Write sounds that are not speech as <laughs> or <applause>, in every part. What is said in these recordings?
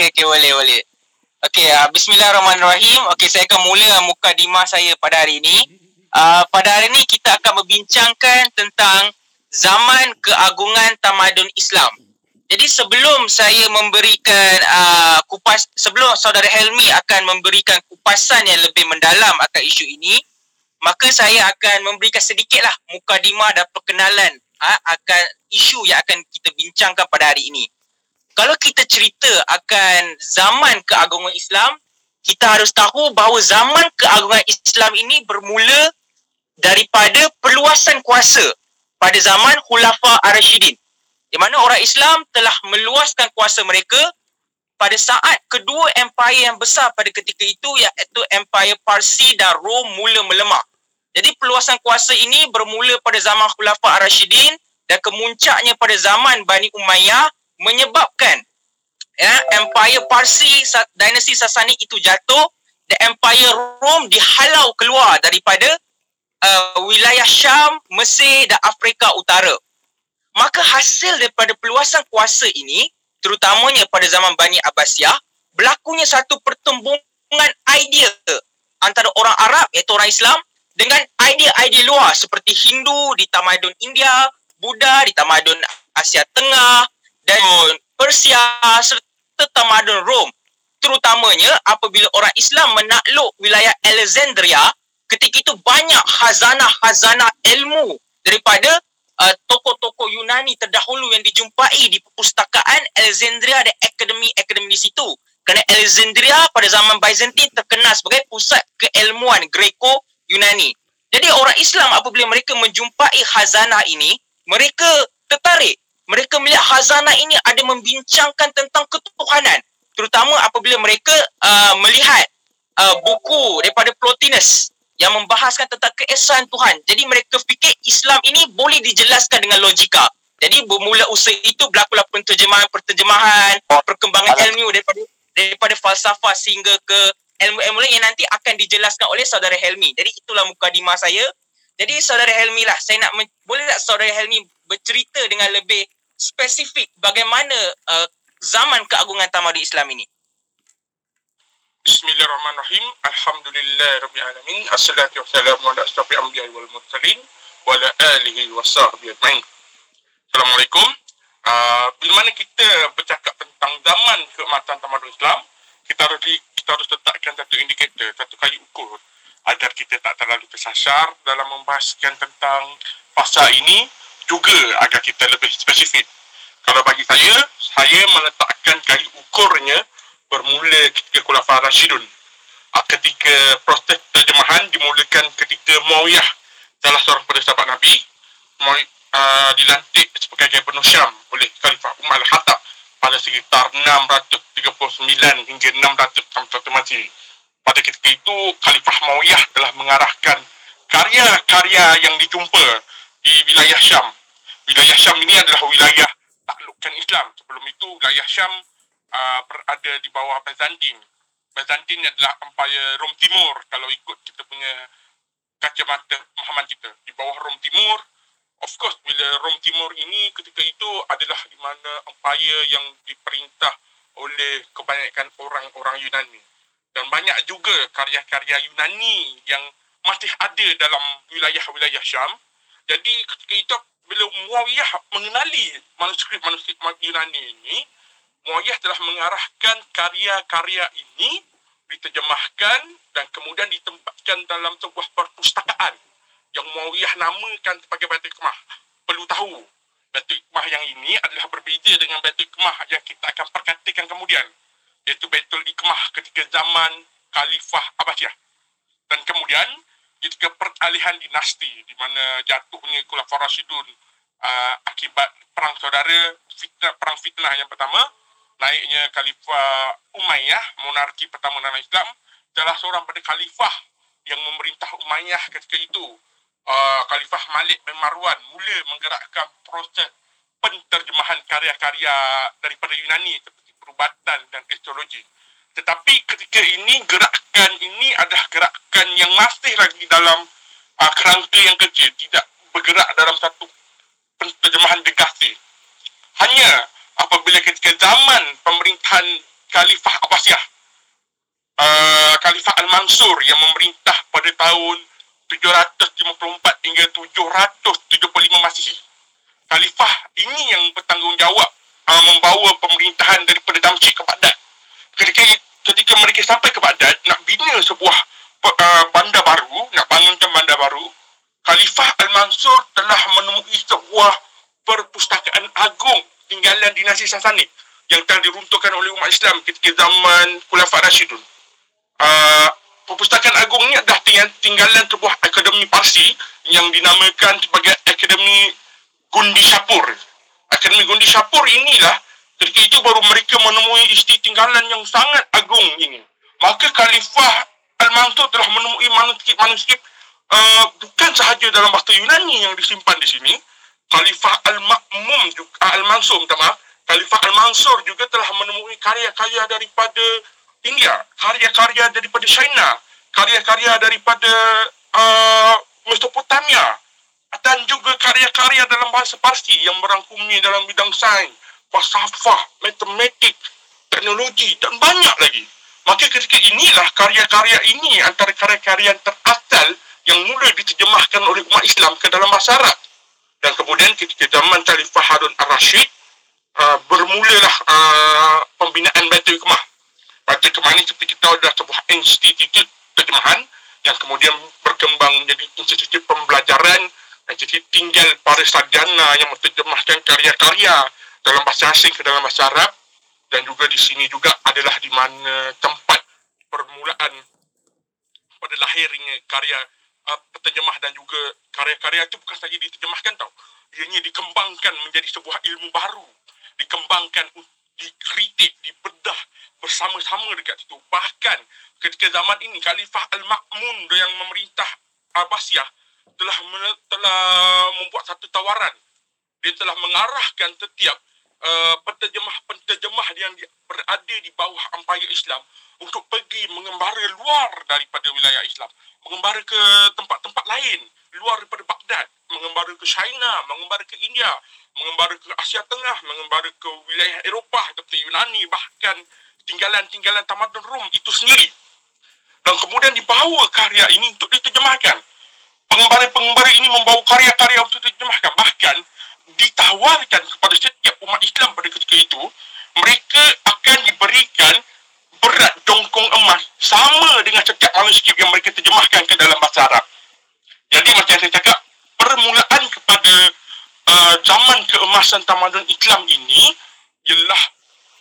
okey okey boleh boleh. Okey, uh, bismillahirrahmanirrahim. Okey, saya akan mula mukadimah saya pada hari ini. Uh, pada hari ini kita akan membincangkan tentang zaman keagungan tamadun Islam. Jadi sebelum saya memberikan uh, kupas sebelum saudara Helmi akan memberikan kupasan yang lebih mendalam akan isu ini, maka saya akan memberikan sedikitlah mukadimah dan perkenalan uh, akan isu yang akan kita bincangkan pada hari ini kalau kita cerita akan zaman keagungan Islam, kita harus tahu bahawa zaman keagungan Islam ini bermula daripada perluasan kuasa pada zaman Khulafa Ar-Rashidin. Di mana orang Islam telah meluaskan kuasa mereka pada saat kedua empire yang besar pada ketika itu iaitu empire Parsi dan Rom mula melemah. Jadi perluasan kuasa ini bermula pada zaman Khulafa Ar-Rashidin dan kemuncaknya pada zaman Bani Umayyah menyebabkan ya empire Parsi dinasti Sasani itu jatuh dan empire Rom dihalau keluar daripada uh, wilayah Syam, Mesir dan Afrika Utara. Maka hasil daripada peluasan kuasa ini terutamanya pada zaman Bani Abbasiyah berlakunya satu pertembungan idea antara orang Arab iaitu orang Islam dengan idea-idea luar seperti Hindu di tamadun India, Buddha di tamadun Asia Tengah, dan Persia serta tamadun Rom. Terutamanya apabila orang Islam menakluk wilayah Alexandria ketika itu banyak hazanah-hazanah ilmu daripada uh, tokoh-tokoh Yunani terdahulu yang dijumpai di perpustakaan Alexandria dan akademi-akademi di situ. Kerana Alexandria pada zaman Byzantine terkenal sebagai pusat keilmuan Greco-Yunani. Jadi orang Islam apabila mereka menjumpai hazanah ini mereka tertarik mereka melihat hazanah ini ada membincangkan tentang ketuhanan. Terutama apabila mereka uh, melihat uh, buku daripada Plotinus yang membahaskan tentang keesaan Tuhan. Jadi mereka fikir Islam ini boleh dijelaskan dengan logika. Jadi bermula usaha itu berlakulah penterjemahan-penterjemahan perkembangan ilmu daripada daripada falsafah sehingga ke ilmu-ilmu yang nanti akan dijelaskan oleh saudara Helmi. Jadi itulah mukadimah saya. Jadi saudara Helmi lah saya nak boleh tak saudara Helmi bercerita dengan lebih spesifik bagaimana uh, zaman keagungan tamadun Islam ini? Bismillahirrahmanirrahim. Alhamdulillah rabbil alamin. Assalatu wassalamu ala asrafil anbiya'i wal mursalin wa ala alihi wa sahbihi ajma'in. Assalamualaikum. Uh, bila mana kita bercakap tentang zaman keemasan tamadun Islam, kita harus di, kita harus letakkan satu indikator, satu kayu ukur agar kita tak terlalu tersasar dalam membahaskan tentang fasa ini juga agar kita lebih spesifik. Kalau bagi saya, saya meletakkan kali ukurnya bermula ketika Khulafa Rashidun. Ah, ketika proses terjemahan dimulakan ketika Muawiyah, salah seorang pada sahabat Nabi, uh, dilantik sebagai penuh Syam oleh Khalifah Umar Al-Hattab pada sekitar 639 hingga 600 sampai mati. Pada ketika itu, Khalifah Muawiyah telah mengarahkan karya-karya yang dijumpa di wilayah Syam wilayah Syam ini adalah wilayah taklukan Islam. Sebelum itu wilayah Syam uh, berada di bawah Byzantine. Byzantine adalah empire Rom Timur kalau ikut kita punya kacamata pemahaman kita. Di bawah Rom Timur, of course bila Rom Timur ini ketika itu adalah di mana empire yang diperintah oleh kebanyakan orang-orang Yunani. Dan banyak juga karya-karya Yunani yang masih ada dalam wilayah-wilayah Syam. Jadi ketika itu bila Muawiyah mengenali manuskrip-manuskrip Yunani ini, Muawiyah telah mengarahkan karya-karya ini diterjemahkan dan kemudian ditempatkan dalam sebuah perpustakaan yang Muawiyah namakan sebagai Baitul Hikmah. Perlu tahu, Baitul Hikmah yang ini adalah berbeza dengan Baitul Hikmah yang kita akan perkatakan kemudian. Iaitu Baitul Hikmah ketika zaman Khalifah Abbasiyah. Dan kemudian ketika peralihan dinasti di mana jatuhnya Khulafaur Rasyidun uh, akibat perang saudara fitnah perang fitnah yang pertama naiknya khalifah Umayyah monarki pertama dalam Islam salah seorang pada khalifah yang memerintah Umayyah ketika itu. Uh, khalifah Malik bin Marwan mula menggerakkan proses penterjemahan karya-karya daripada Yunani seperti perubatan dan astrologi tetapi ketika ini gerakan ini adalah gerakan yang masih lagi dalam uh, kerangka yang kecil, tidak bergerak dalam satu penterjemahan degasi. Hanya apabila ketika zaman pemerintahan Khalifah Abbasiyah. Uh, Khalifah Al-Mansur yang memerintah pada tahun 754 hingga 775 Masihi. Khalifah ini yang bertanggungjawab uh, membawa pemerintahan daripada Damsyik ke Baghdad. Ketika ketika mereka sampai ke Baghdad nak bina sebuah uh, bandar baru, nak bangunkan bandar baru, Khalifah Al-Mansur telah menemui sebuah perpustakaan agung tinggalan dinasti Sasani yang telah diruntuhkan oleh umat Islam ketika zaman Khulafa Rashidun. Uh, perpustakaan agung ini adalah tinggalan sebuah akademi Parsi yang dinamakan sebagai Akademi Gundi Shapur. Akademi Gundi Shapur inilah ketika itu baru mereka menemui isti tinggalan yang sangat agung ini. Maka Khalifah Al-Mansur telah menemui manuskrip-manuskrip uh, bukan sahaja dalam bahasa Yunani yang disimpan di sini. Khalifah Al-Ma'mum juga, Al-Mansur, minta maaf. Khalifah Al-Mansur juga telah menemui karya-karya daripada India, karya-karya daripada China, karya-karya daripada uh, Mesopotamia dan juga karya-karya dalam bahasa Parsi yang merangkumi dalam bidang sains, falsafah, matematik, teknologi dan banyak lagi. Maka ketika inilah karya-karya ini antara karya-karya yang terasal yang mula diterjemahkan oleh umat Islam ke dalam Arab. Dan kemudian ketika zaman Khalifah Harun al-Rashid, uh, bermulalah uh, pembinaan Baitul Hikmah. Baitul Hikmah ini seperti kita adalah sebuah institut terjemahan yang kemudian berkembang menjadi institut pembelajaran jadi tinggal para sarjana yang menterjemahkan karya-karya dalam bahasa asing ke dalam bahasa Arab. Dan juga di sini juga adalah di mana tempat permulaan pada lahirnya karya uh, penterjemah dan juga karya-karya itu bukan saja diterjemahkan tau. Ianya dikembangkan menjadi sebuah ilmu baru. Dikembangkan dikritik dibedah bersama-sama dekat situ. Bahkan ketika zaman ini Khalifah Al-Ma'mun yang memerintah Abbasiyah telah telah membuat satu tawaran. Dia telah mengarahkan setiap uh, penterjemah-penterjemah yang berada di bawah empayar Islam untuk pergi mengembara luar daripada wilayah Islam. Mengembara ke tempat-tempat lain, luar daripada Baghdad. Mengembara ke China, mengembara ke India, mengembara ke Asia Tengah, mengembara ke wilayah Eropah seperti Yunani, bahkan tinggalan-tinggalan tamadun Rom itu sendiri dan kemudian dibawa karya ini untuk diterjemahkan. Pengembara-pengembara ini membawa karya-karya untuk diterjemahkan. Bahkan ditawarkan kepada setiap umat Islam pada ketika itu, mereka akan diberikan berat jongkong emas sama dengan setiap manuskrip yang mereka terjemahkan ke dalam bahasa Arab. Jadi macam saya cakap, permulaan kepada uh, zaman keemasan tamadun Islam ini ialah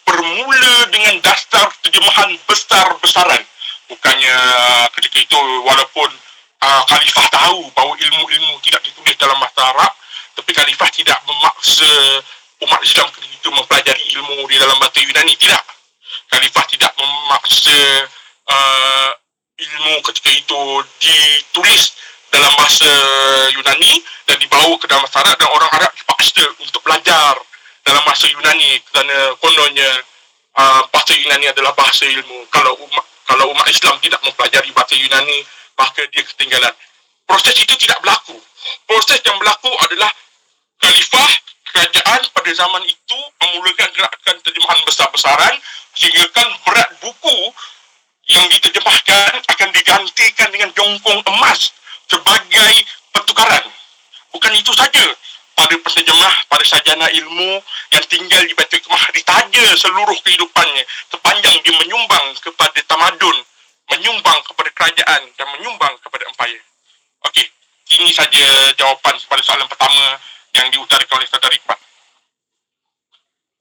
bermula dengan dasar terjemahan besar-besaran bukannya ketika itu walaupun uh, khalifah tahu bahawa ilmu-ilmu tidak ditulis dalam bahasa Arab tapi khalifah tidak memaksa umat Islam itu mempelajari ilmu di dalam bahasa Yunani tidak khalifah tidak memaksa uh, ilmu ketika itu ditulis dalam bahasa Yunani dan dibawa ke dalam Arab dan orang Arab dipaksa untuk belajar dalam bahasa Yunani kerana kononnya uh, bahasa Yunani adalah bahasa ilmu kalau umat kalau umat Islam tidak mempelajari bahasa Yunani, maka dia ketinggalan. Proses itu tidak berlaku. Proses yang berlaku adalah khalifah kerajaan pada zaman itu memulakan gerakan terjemahan besar-besaran sehingga kan berat buku yang diterjemahkan akan digantikan dengan jongkong emas sebagai pertukaran. Bukan itu saja. Pada penterjemah, pada sajana ilmu yang tinggal di Baitul Hikmah ditaja seluruh kehidupannya sepanjang dia menyumbang kepada tamadun, menyumbang kepada kerajaan dan menyumbang kepada empayar. Okey, ini saja jawapan kepada soalan pertama yang diutarakan oleh saudara Iqbal.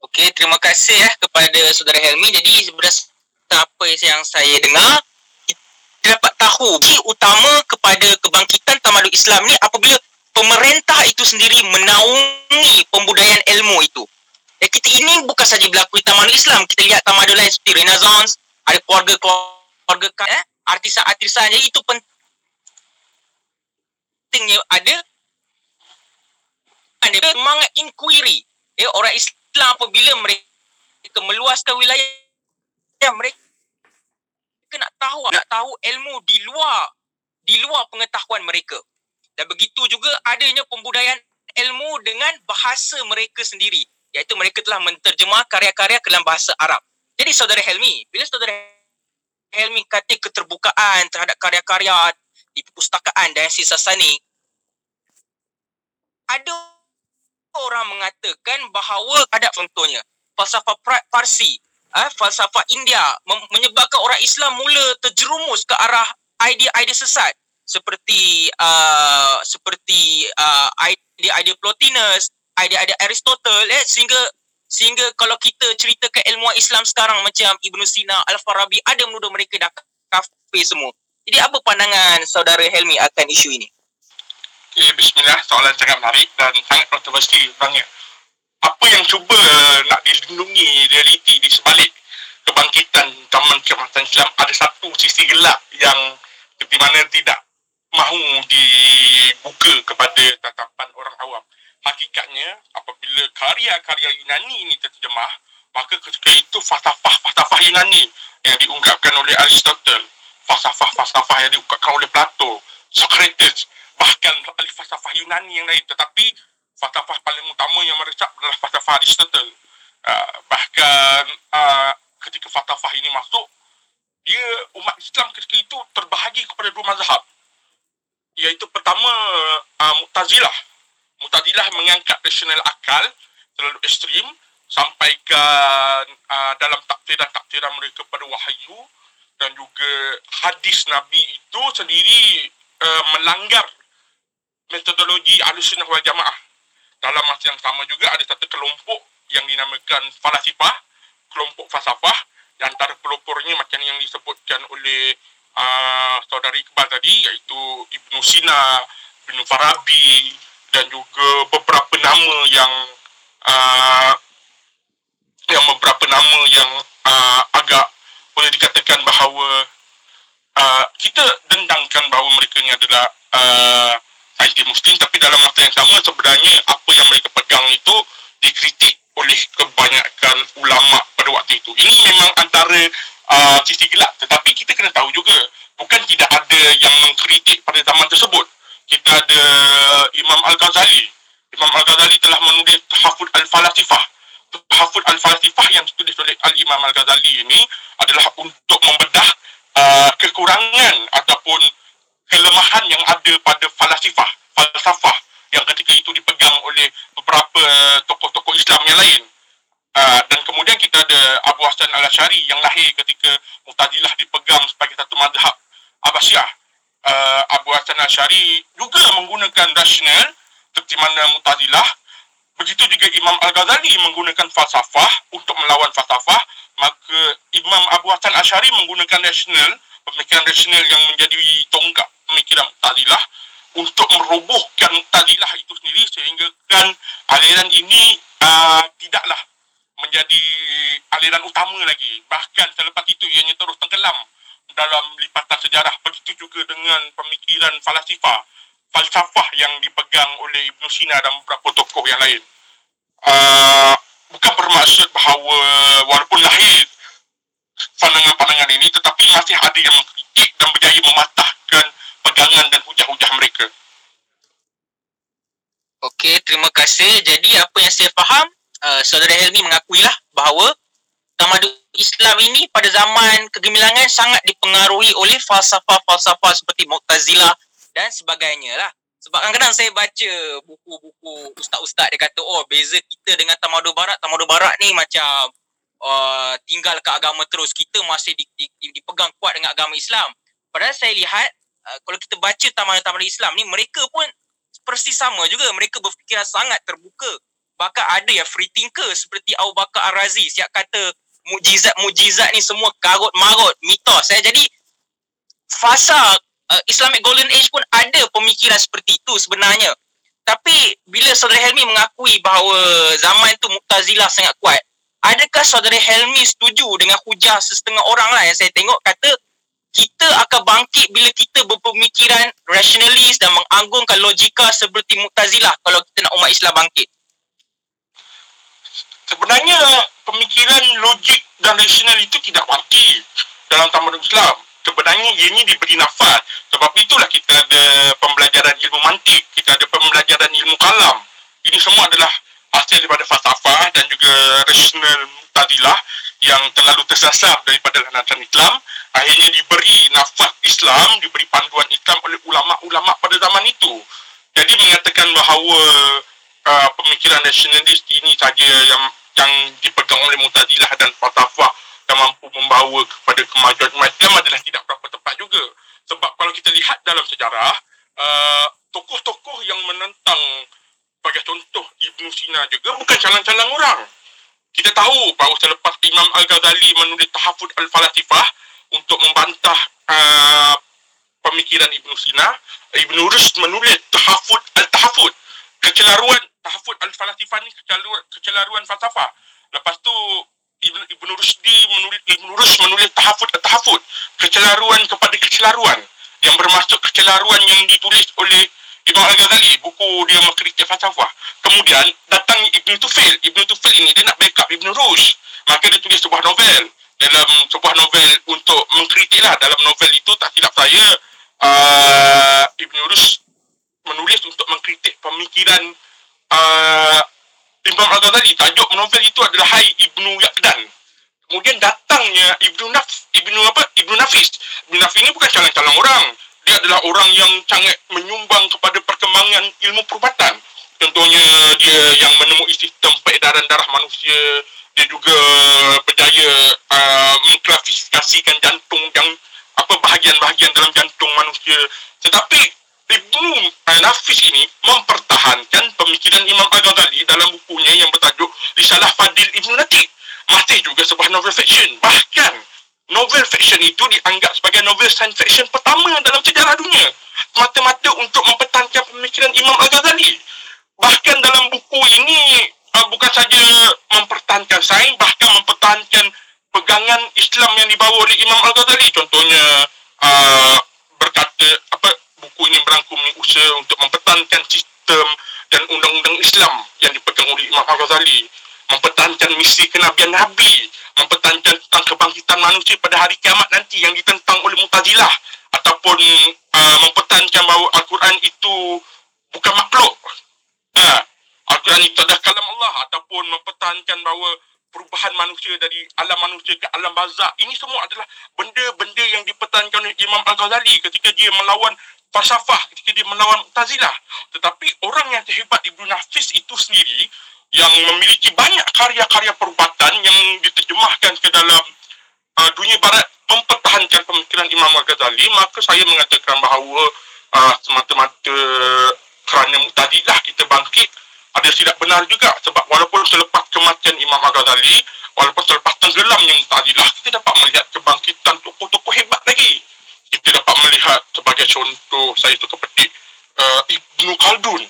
Okey, terima kasih ya kepada saudara Helmi. Jadi berdasarkan apa yang saya dengar, kita dapat tahu utama kepada kebangkitan tamadun Islam ni apabila pemerintah itu sendiri menaungi pembudayaan ilmu itu. Eh, kita ini bukan saja berlaku di tamadun Islam. Kita lihat tamadun lain seperti Renaissance, ada keluarga-keluarga eh, artisan-artisan. Jadi itu pentingnya ada ada semangat inquiry. Eh, orang Islam apabila mereka meluaskan wilayah mereka mereka nak tahu nak tahu ilmu di luar di luar pengetahuan mereka dan begitu juga adanya pembudayaan ilmu dengan bahasa mereka sendiri. Iaitu mereka telah menterjemah karya-karya ke dalam bahasa Arab. Jadi saudara Helmi, bila saudara Helmi kata keterbukaan terhadap karya-karya di perpustakaan dan sisa sani, ada orang mengatakan bahawa ada contohnya falsafah Parsi, eh, falsafah India menyebabkan orang Islam mula terjerumus ke arah idea-idea sesat seperti uh, seperti uh, idea-idea Plotinus, idea-idea Aristotle eh, sehingga sehingga kalau kita ceritakan ilmuwan Islam sekarang macam Ibn Sina, Al-Farabi ada menuduh mereka dah kafir semua. Jadi apa pandangan saudara Helmi akan isu ini? Okay, bismillah. Soalan sangat menarik dan sangat kontroversi sebenarnya. Apa yang cuba nak dilindungi realiti di sebalik kebangkitan zaman kemakatan Islam ada satu sisi gelap yang di mana tidak mahu dibuka kepada tatapan orang awam. Hakikatnya, apabila karya-karya Yunani ini terjemah, maka ketika itu falsafah-falsafah Yunani yang diungkapkan oleh Aristotle, falsafah-falsafah yang diungkapkan oleh Plato, Socrates, bahkan ahli falsafah Yunani yang lain. Tetapi falsafah paling utama yang meresap adalah falsafah Aristotle. Uh, bahkan uh, ketika falsafah ini masuk dia umat Islam ketika itu terbahagi kepada dua mazhab. Iaitu pertama uh, Mu'tazilah. Mu'tazilah mengangkat rasional akal terlalu ekstrim sampaikan uh, dalam taktiran-taktiran mereka pada wahyu dan juga hadis Nabi itu sendiri uh, melanggar metodologi Ahlussunnah wal Jamaah. Dalam masa yang sama juga ada satu kelompok yang dinamakan falasifah, kelompok falsafah yang antara pelopornya macam yang disebutkan oleh uh, saudari Iqbal tadi iaitu Ibn Sina, Ibn Farabi dan juga beberapa nama yang uh, yang beberapa nama yang uh, agak boleh dikatakan bahawa uh, kita dendangkan bahawa mereka ni adalah uh, ID Muslim tapi dalam masa yang sama sebenarnya apa yang mereka pegang itu dikritik oleh kebanyakan ulama pada waktu itu. Ini memang antara uh, sisi gelap tetapi kita kena tahu juga bukan tidak ada yang mengkritik pada zaman tersebut. Kita ada Imam Al-Ghazali. Imam Al-Ghazali telah menulis Tahafud Al-Falasifah. Tahafud Al-Falasifah yang ditulis oleh Al-Imam Al-Ghazali ini adalah untuk membedah uh, kekurangan ataupun kelemahan yang ada pada falasifah, falsafah yang ketika itu dipegang oleh beberapa tokoh-tokoh Islam yang lain. Uh, dan kemudian kita ada Abu Hassan al-Ashari yang lahir ketika Mu'tazilah dipegang sebagai satu madhab Abbasiyah. Uh, Abu Hassan al-Ashari juga menggunakan rasional seperti mana Mu'tazilah. Begitu juga Imam Al-Ghazali menggunakan falsafah untuk melawan falsafah. Maka Imam Abu Hassan al-Ashari menggunakan rasional pemikiran rasional yang menjadi tongkat pemikiran Mu'tazilah untuk merobohkan Mu'tazilah itu sendiri sehingga kan aliran ini uh, tidaklah menjadi aliran utama lagi. Bahkan selepas itu ianya terus tenggelam dalam lipatan sejarah. Begitu juga dengan pemikiran falasifah, falsafah yang dipegang oleh Ibn Sina dan beberapa tokoh yang lain. Uh, bukan bermaksud bahawa walaupun lahir pandangan-pandangan ini tetapi masih ada yang mengkritik dan berjaya mematahkan pegangan dan hujah-hujah mereka. Okey, terima kasih. Jadi apa yang saya faham, uh, saudara Helmi mengakuilah bahawa tamadun Islam ini pada zaman kegemilangan sangat dipengaruhi oleh falsafah-falsafah seperti Mu'tazilah dan sebagainya lah. Sebab kadang-kadang saya baca buku-buku ustaz-ustaz dia kata, oh beza kita dengan tamadun barat, tamadun barat ni macam uh, tinggal ke agama terus kita masih di, di, di, dipegang kuat dengan agama Islam padahal saya lihat uh, kalau kita baca taman-taman Islam ni mereka pun persis sama juga. Mereka berfikiran sangat terbuka. Bahkan ada yang free thinker seperti Abu Bakar Ar-Razi siap kata mujizat-mujizat ni semua karut marut mitos saya jadi fasa uh, Islamic Golden Age pun ada pemikiran seperti itu sebenarnya. Tapi bila Saudara Helmi mengakui bahawa zaman tu Mu'tazilah sangat kuat adakah saudara Helmi setuju dengan hujah setengah orang lah? Yang saya tengok kata kita akan bangkit bila kita berpemikiran rasionalis dan menganggungkan logika seperti Mu'tazilah kalau kita nak umat Islam bangkit? Sebenarnya pemikiran logik dan rasional itu tidak mati dalam tamadun Islam. Sebenarnya ianya diberi nafas. Sebab itulah kita ada pembelajaran ilmu mantik, kita ada pembelajaran ilmu kalam. Ini semua adalah hasil daripada falsafah dan juga rasional tadilah yang terlalu tersasar daripada landasan Islam akhirnya diberi nafas Islam diberi panduan Islam oleh ulama-ulama pada zaman itu. Jadi mengatakan bahawa uh, pemikiran nasionalis ini saja yang yang dipegang oleh Mu'tazilah dan Fatafah yang mampu membawa kepada kemajuan umat Islam adalah tidak berapa tepat juga. Sebab kalau kita lihat dalam sejarah uh, tokoh-tokoh yang menentang bagi contoh Ibn Sina juga bukan calon-calon orang. Kita tahu bahawa selepas Imam Al-Ghazali menulis Tahafud Al-Falatifah untuk membantah uh, pemikiran Ibn Sina, Ibn Rushd menulis Tahafud Al-Tahafud, kecelaruan Tahafud Al-Falatifah ni kecelaruan, kecelaruan falsafah. Lepas tu Ibn, Ibn Rushdi menulis Ibn Rushd menulis Tahafud Al-Tahafud, kecelaruan kepada kecelaruan yang bermaksud kecelaruan yang ditulis oleh Imam Al-Ghazali, buku dia mengkritik falsafah. Kemudian datang Ibn Tufil. Ibn Tufil ini dia nak backup Ibn Rushd. Maka dia tulis sebuah novel. Dalam sebuah novel untuk mengkritik lah. Dalam novel itu tak silap saya, uh, Ibn Rushd menulis untuk mengkritik pemikiran uh, Imam Al-Ghazali. Tajuk novel itu adalah Hai Ibn Yaqdan. Kemudian datangnya Ibn Naf, Ibn apa? Ibn Nafis. Ibn Nafis ini bukan calon-calon orang dia adalah orang yang sangat menyumbang kepada perkembangan ilmu perubatan. Contohnya dia yang menemui sistem peredaran darah manusia, dia juga berjaya uh, mengklasifikasikan jantung yang apa bahagian-bahagian dalam jantung manusia. Tetapi Ibnu Nafis ini mempertahankan pemikiran Imam Al-Ghazali dalam bukunya yang bertajuk Risalah Fadil Ibnu Natik. Masih juga sebuah novel fiction. Bahkan novel fiction itu dianggap sebagai novel science fiction pertama dalam sejarah dunia. Mata-mata untuk mempertahankan pemikiran Imam Al-Ghazali. Bahkan dalam buku ini uh, bukan saja mempertahankan sains, bahkan mempertahankan pegangan Islam yang dibawa oleh Imam Al-Ghazali. Contohnya uh, berkata apa buku ini berangkumi usaha untuk mempertahankan sistem dan undang-undang Islam yang dipegang oleh Imam Al-Ghazali. Mempertahankan misi kenabian Nabi mempertahankan tentang kebangkitan manusia pada hari kiamat nanti yang ditentang oleh Mu'tazilah ataupun uh, mempertahankan bahawa Al-Quran itu bukan makhluk. Uh, Al-Quran itu adalah kalam Allah ataupun mempertahankan bahawa perubahan manusia dari alam manusia ke alam barzak. Ini semua adalah benda-benda yang dipertahankan oleh Imam Al-Ghazali ketika dia melawan falsafah, ketika dia melawan Mu'tazilah. Tetapi orang yang terhebat Ibn Nafis itu sendiri yang memiliki banyak karya-karya perubatan yang diterjemahkan ke dalam uh, dunia barat mempertahankan pemikiran Imam Al-Ghazali maka saya mengatakan bahawa uh, semata-mata kerana muktadilah kita bangkit ada tidak benar juga sebab walaupun selepas kematian Imam Al-Ghazali walaupun selepas tenggelamnya muktadilah kita dapat melihat kebangkitan tokoh-tokoh hebat lagi kita dapat melihat sebagai contoh saya tu petik uh, Ibnu Khaldun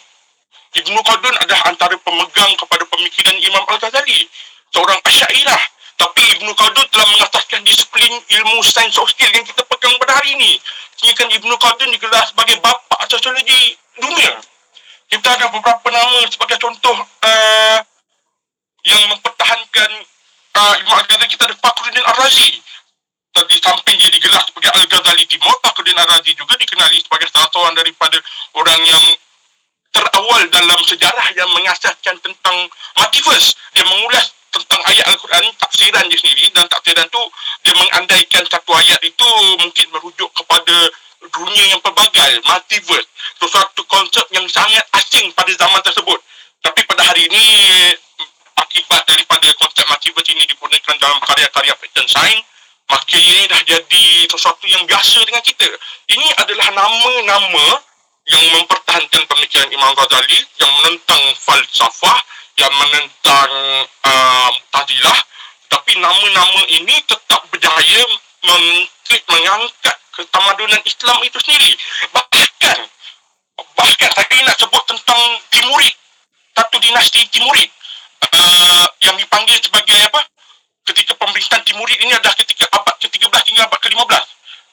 Ibn Khaldun adalah antara pemegang kepada pemikiran Imam Al-Ghazali. Seorang asyairah. Tapi Ibn Khaldun telah mengataskan disiplin ilmu sains sosial yang kita pegang pada hari ini. Sehingga Ibn Khaldun digelar sebagai bapa sosiologi dunia. Kita ada beberapa nama sebagai contoh uh, yang mempertahankan uh, Ibn Al-Ghazali. Kita ada Fakhruddin Ar-Razi. Di samping dia digelar sebagai Al-Ghazali Timur, Fakhruddin Ar-Razi juga dikenali sebagai salah seorang daripada orang yang terawal dalam sejarah yang mengasaskan tentang multiverse. Dia mengulas tentang ayat Al-Quran, tafsiran dia sendiri dan tafsiran tu dia mengandaikan satu ayat itu mungkin merujuk kepada dunia yang pelbagai, multiverse. Sesuatu konsep yang sangat asing pada zaman tersebut. Tapi pada hari ini, akibat daripada konsep multiverse ini digunakan dalam karya-karya fiction science, maka ini dah jadi sesuatu yang biasa dengan kita. Ini adalah nama-nama yang mempertahankan pemikiran Imam Ghazali yang menentang falsafah yang menentang uh, Mu'tazilah tapi nama-nama ini tetap berjaya mengangkat ketamadunan Islam itu sendiri. Bahkan bahkan saya nak sebut tentang Timurid satu dinasti Timurid uh, yang dipanggil sebagai apa? Ketika pemerintahan Timurid ini adalah ketika abad ke-13 hingga abad ke-15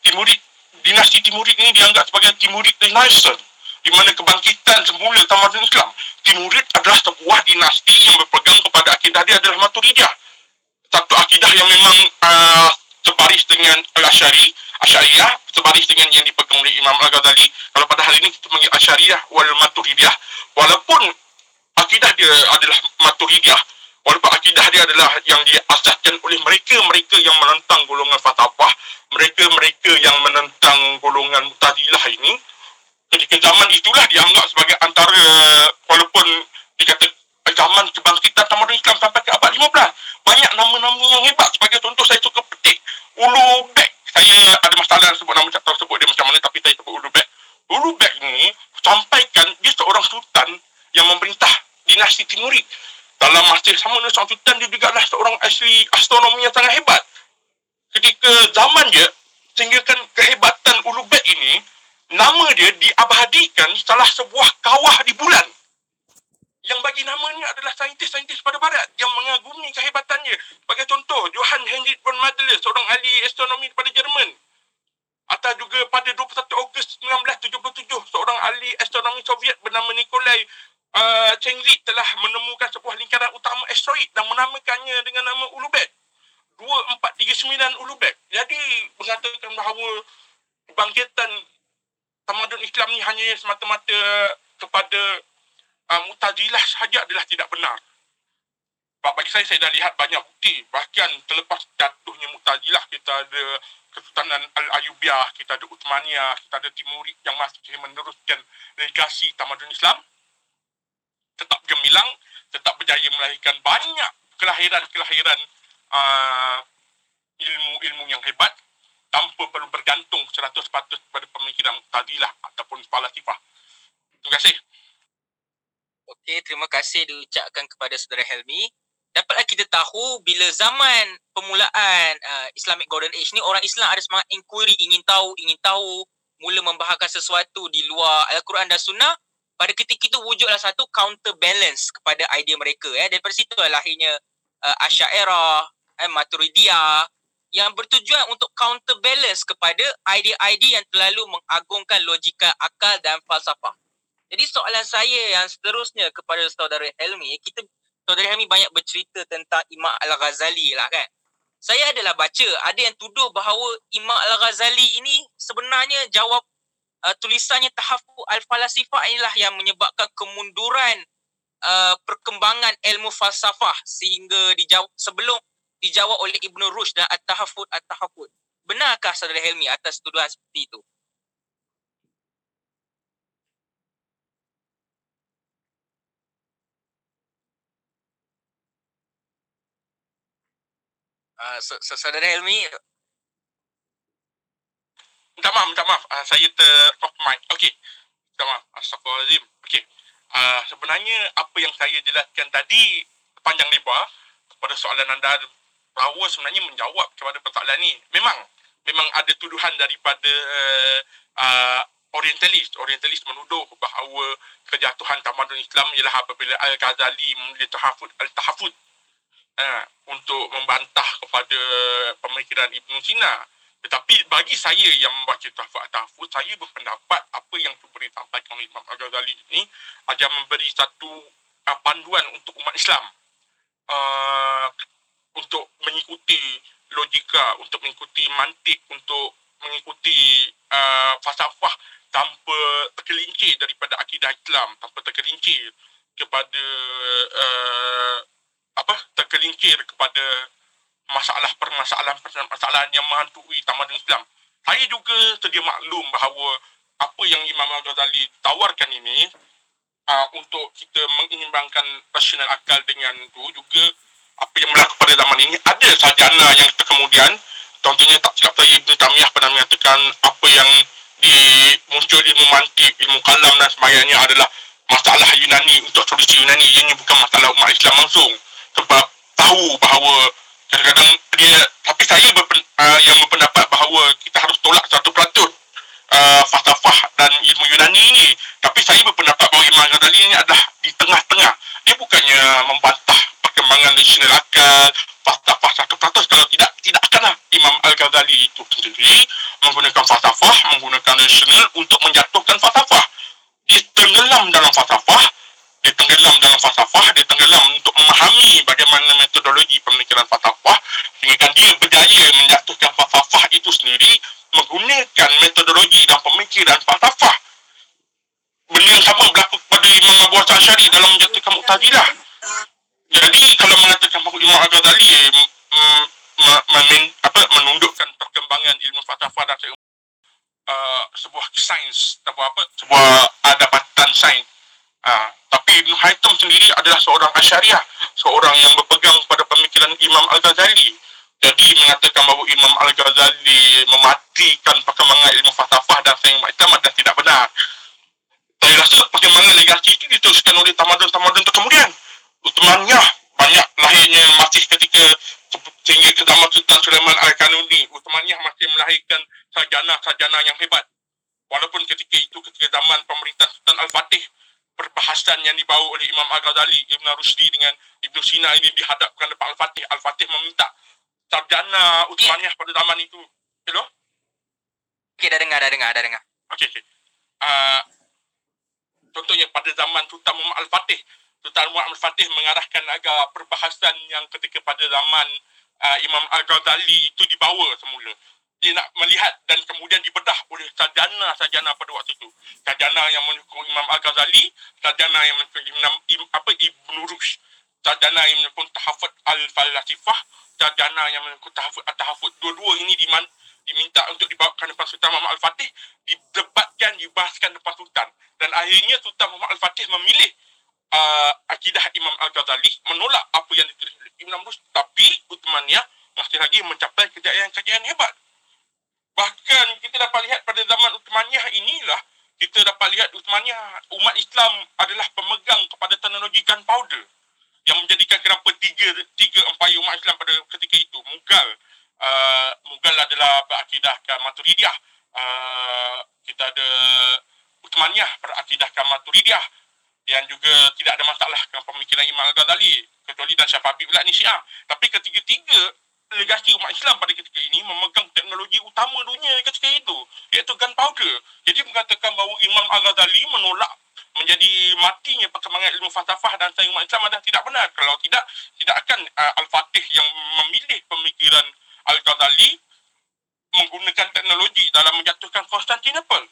Timurid dinasti Timurid ini dianggap sebagai Timurid Renaissance di mana kebangkitan semula tamadun Islam. Timurid adalah sebuah dinasti yang berpegang kepada akidah dia adalah Maturidiyah. Satu akidah yang memang uh, sebaris dengan Al-Ashari, Asyariyah, sebaris dengan yang dipegang oleh Imam Al-Ghazali. Kalau pada hari ini kita panggil Asyariyah wal Maturidiyah. Walaupun akidah dia adalah Maturidiyah, walaupun akidah dia adalah yang diasaskan oleh mereka-mereka yang menentang golongan fatafah, mereka-mereka yang menentang golongan mutazilah ini, ketika zaman itulah dianggap sebagai antara walaupun dikata zaman kebangkitan tamadun Islam sampai ke abad 15 banyak nama-nama yang hebat sebagai contoh saya suka petik Ulu Bek saya ada masalah sebut nama tahu sebut dia macam mana tapi saya sebut Ulu Bek. Ulu Bek ni sampaikan dia seorang sultan yang memerintah dinasti Timurid dalam masa sama seorang sultan dia juga adalah seorang asli astronomi yang sangat hebat. Ketika zaman dia sehinggakan kehebatan Ulu Bek ini nama dia diabadikan salah sebuah kawah di bulan. Yang bagi namanya adalah saintis-saintis pada barat yang mengagumi kehebatannya. Sebagai contoh, Johann Heinrich von Madler, seorang ahli astronomi pada Jerman. Atau juga pada 21 Ogos 1977, seorang ahli astronomi Soviet bernama Nikolai uh, Chengri telah menemukan sebuah lingkaran utama asteroid dan menamakannya dengan nama Ulubek. 2439 Ulubek. Jadi, mengatakan bahawa bangkitan tamadun Islam ni hanya semata-mata kepada uh, mutazilah sahaja adalah tidak benar. Sebab bagi saya, saya dah lihat banyak bukti. Bahkan terlepas jatuhnya mutazilah, kita ada Kesultanan Al-Ayubiyah, kita ada Uthmaniyah, kita ada Timurid yang masih meneruskan legasi tamadun Islam. Tetap gemilang, tetap berjaya melahirkan banyak kelahiran-kelahiran uh, ilmu-ilmu yang hebat tanpa perlu bergantung 100% pada pemikiran tadilah ataupun falasifah. Terima kasih. Okey, terima kasih diucapkan kepada saudara Helmi. Dapatlah kita tahu bila zaman permulaan uh, Islamic Golden Age ni orang Islam ada semangat inquiry, ingin tahu, ingin tahu, mula membahaskan sesuatu di luar Al-Quran dan Sunnah. Pada ketika itu wujudlah satu counterbalance kepada idea mereka. Eh. Daripada situ lahirnya uh, Asyairah, eh, Maturidiyah, yang bertujuan untuk counterbalance kepada idea-idea yang terlalu mengagungkan logika akal dan falsafah. Jadi soalan saya yang seterusnya kepada saudara Helmi, eh, kita saudara Helmi banyak bercerita tentang Imam Al-Ghazali lah kan. Saya adalah baca ada yang tuduh bahawa Imam Al-Ghazali ini sebenarnya jawab uh, tulisannya Tahaffu Al-Falasifah inilah yang menyebabkan kemunduran uh, perkembangan ilmu falsafah sehingga dijawab sebelum dijawab oleh Ibn Rushd dan At-Tahafud At-Tahafud. Benarkah saudara Helmi atas tuduhan seperti itu? Uh, saudara Helmi Minta maaf, minta maaf. Uh, saya ter off mic. Okey. Minta maaf. Astagfirullahaladzim. Okey. Uh, sebenarnya apa yang saya jelaskan tadi panjang lebar kepada soalan anda bahawa sebenarnya menjawab kepada persoalan ni memang memang ada tuduhan daripada uh, orientalis orientalis menuduh bahawa kejatuhan tamadun Islam ialah apabila Al-Ghazali menulis tahafud al-tahafud uh, untuk membantah kepada pemikiran Ibn Sina. Tetapi bagi saya yang membaca tahafud al-tahafud saya berpendapat apa yang disampaikan oleh Imam Al-Ghazali ini agar memberi satu uh, panduan untuk umat Islam. Uh, untuk mengikuti logika, untuk mengikuti mantik, untuk mengikuti uh, falsafah tanpa tergelincir daripada akidah Islam, tanpa tergelincir kepada uh, tergelincir kepada masalah permasalahan permasalahan yang menghantui tamadun Islam. Saya juga sedia maklum bahawa apa yang Imam Al-Ghazali tawarkan ini uh, untuk kita mengimbangkan rasional akal dengan itu juga apa yang berlaku pada zaman ini ada sarjana yang kemudian contohnya tak silap saya Ibn Tamiyah pernah mengatakan apa yang di muncul ilmu mantik, ilmu kalam dan sebagainya adalah masalah Yunani untuk solusi Yunani ini bukan masalah umat Islam langsung sebab tahu bahawa kadang-kadang dia tapi saya berpen, uh, yang berpendapat bahawa kita harus tolak satu peratus uh, falsafah dan ilmu Yunani ini tapi saya berpendapat bahawa Imam Ghazali ini adalah di tengah-tengah. Dia bukannya membantah perkembangan nasional akal, falsafah satu peratus kalau tidak, tidak akanlah Imam Al-Ghazali itu sendiri menggunakan falsafah, menggunakan nasional untuk menjatuhkan falsafah. Dia tenggelam dalam falsafah, dia tenggelam dalam falsafah, dia tenggelam untuk memahami bagaimana metodologi pemikiran falsafah sehingga dia berjaya menjatuhkan falsafah itu sendiri menggunakan metodologi dan pemikiran falsafah. Benda yang sama berlaku kepada Imam Abu Hassan Syari dalam menjatuhkan Mu'tazilah. Jadi kalau mengatakan Al-Ghazali mm, mm, apa, menundukkan perkembangan ilmu falsafah dan uh, sebuah sains sebuah apa sebuah adabatan sains uh, tapi Ibn Haytham sendiri adalah seorang asyariah seorang yang berpegang pada pemikiran Imam Al-Ghazali. Jadi mengatakan bahawa Imam Al-Ghazali mematikan perkembangan ilmu falsafah dan sains Islam dan tidak benar. Saya rasa perkembangan legasi itu diteruskan oleh tamadun-tamadun kemudian. Utamanya banyak lahirnya masih ketika sehingga ke zaman Sultan Sulaiman Al-Kanuni utamanya masih melahirkan sarjana-sarjana yang hebat. Walaupun ketika itu ketika zaman pemerintah Sultan Al-Fatih perbahasan yang dibawa oleh Imam Al-Ghazali, Ibn Rusdi dengan Ibn Sina ini dihadapkan depan Al-Fatih. Al-Fatih meminta sarjana utamanya pada zaman itu. Hello? Okey, dah dengar, dah dengar, dah dengar. Okey, okey. Uh, contohnya pada zaman Sultan Muhammad Al-Fatih, Sultan Muhammad Al-Fatih mengarahkan agar perbahasan yang ketika pada zaman uh, Imam Al-Ghazali itu dibawa semula dia nak melihat dan kemudian dibedah oleh sarjana-sarjana pada waktu itu. Sarjana yang menyokong Imam Al-Ghazali, sarjana yang menyokong Imam, Im, apa, Ibn Rushd, sarjana yang menyokong Tahafud Al-Falasifah, sarjana yang menyokong Tahafud Al-Tahafud. Dua-dua ini diman, diminta untuk dibawakan depan Sultan Muhammad Al-Fatih, didebatkan, dibahaskan depan Sultan. Dan akhirnya Sultan Muhammad Al-Fatih memilih uh, akidah Imam Al-Ghazali, menolak apa yang ditulis Imam Rushd. Tapi Uthmaniyah masih lagi mencapai kejayaan-kejayaan hebat. Bahkan kita dapat lihat pada zaman Uthmaniyah inilah kita dapat lihat Uthmaniyah umat Islam adalah pemegang kepada teknologi gunpowder yang menjadikan kenapa tiga tiga empayar umat Islam pada ketika itu. Mughal uh, Mughal adalah berakidahkan Maturidiyah. Uh, kita ada Uthmaniyah berakidahkan Maturidiyah. Yang juga tidak ada masalah dengan pemikiran Imam Al-Ghazali kecuali dan Syafi'i pula ni Syiah. Tapi ketiga-tiga legasi umat Islam pada ketika ini memegang teknologi utama dunia ketika itu iaitu gunpowder. Jadi mengatakan bahawa Imam Al-Ghazali menolak menjadi matinya perkembangan ilmu falsafah dan sains umat Islam adalah tidak benar. Kalau tidak, tidak akan uh, Al-Fatih yang memilih pemikiran Al-Ghazali menggunakan teknologi dalam menjatuhkan Konstantinopel.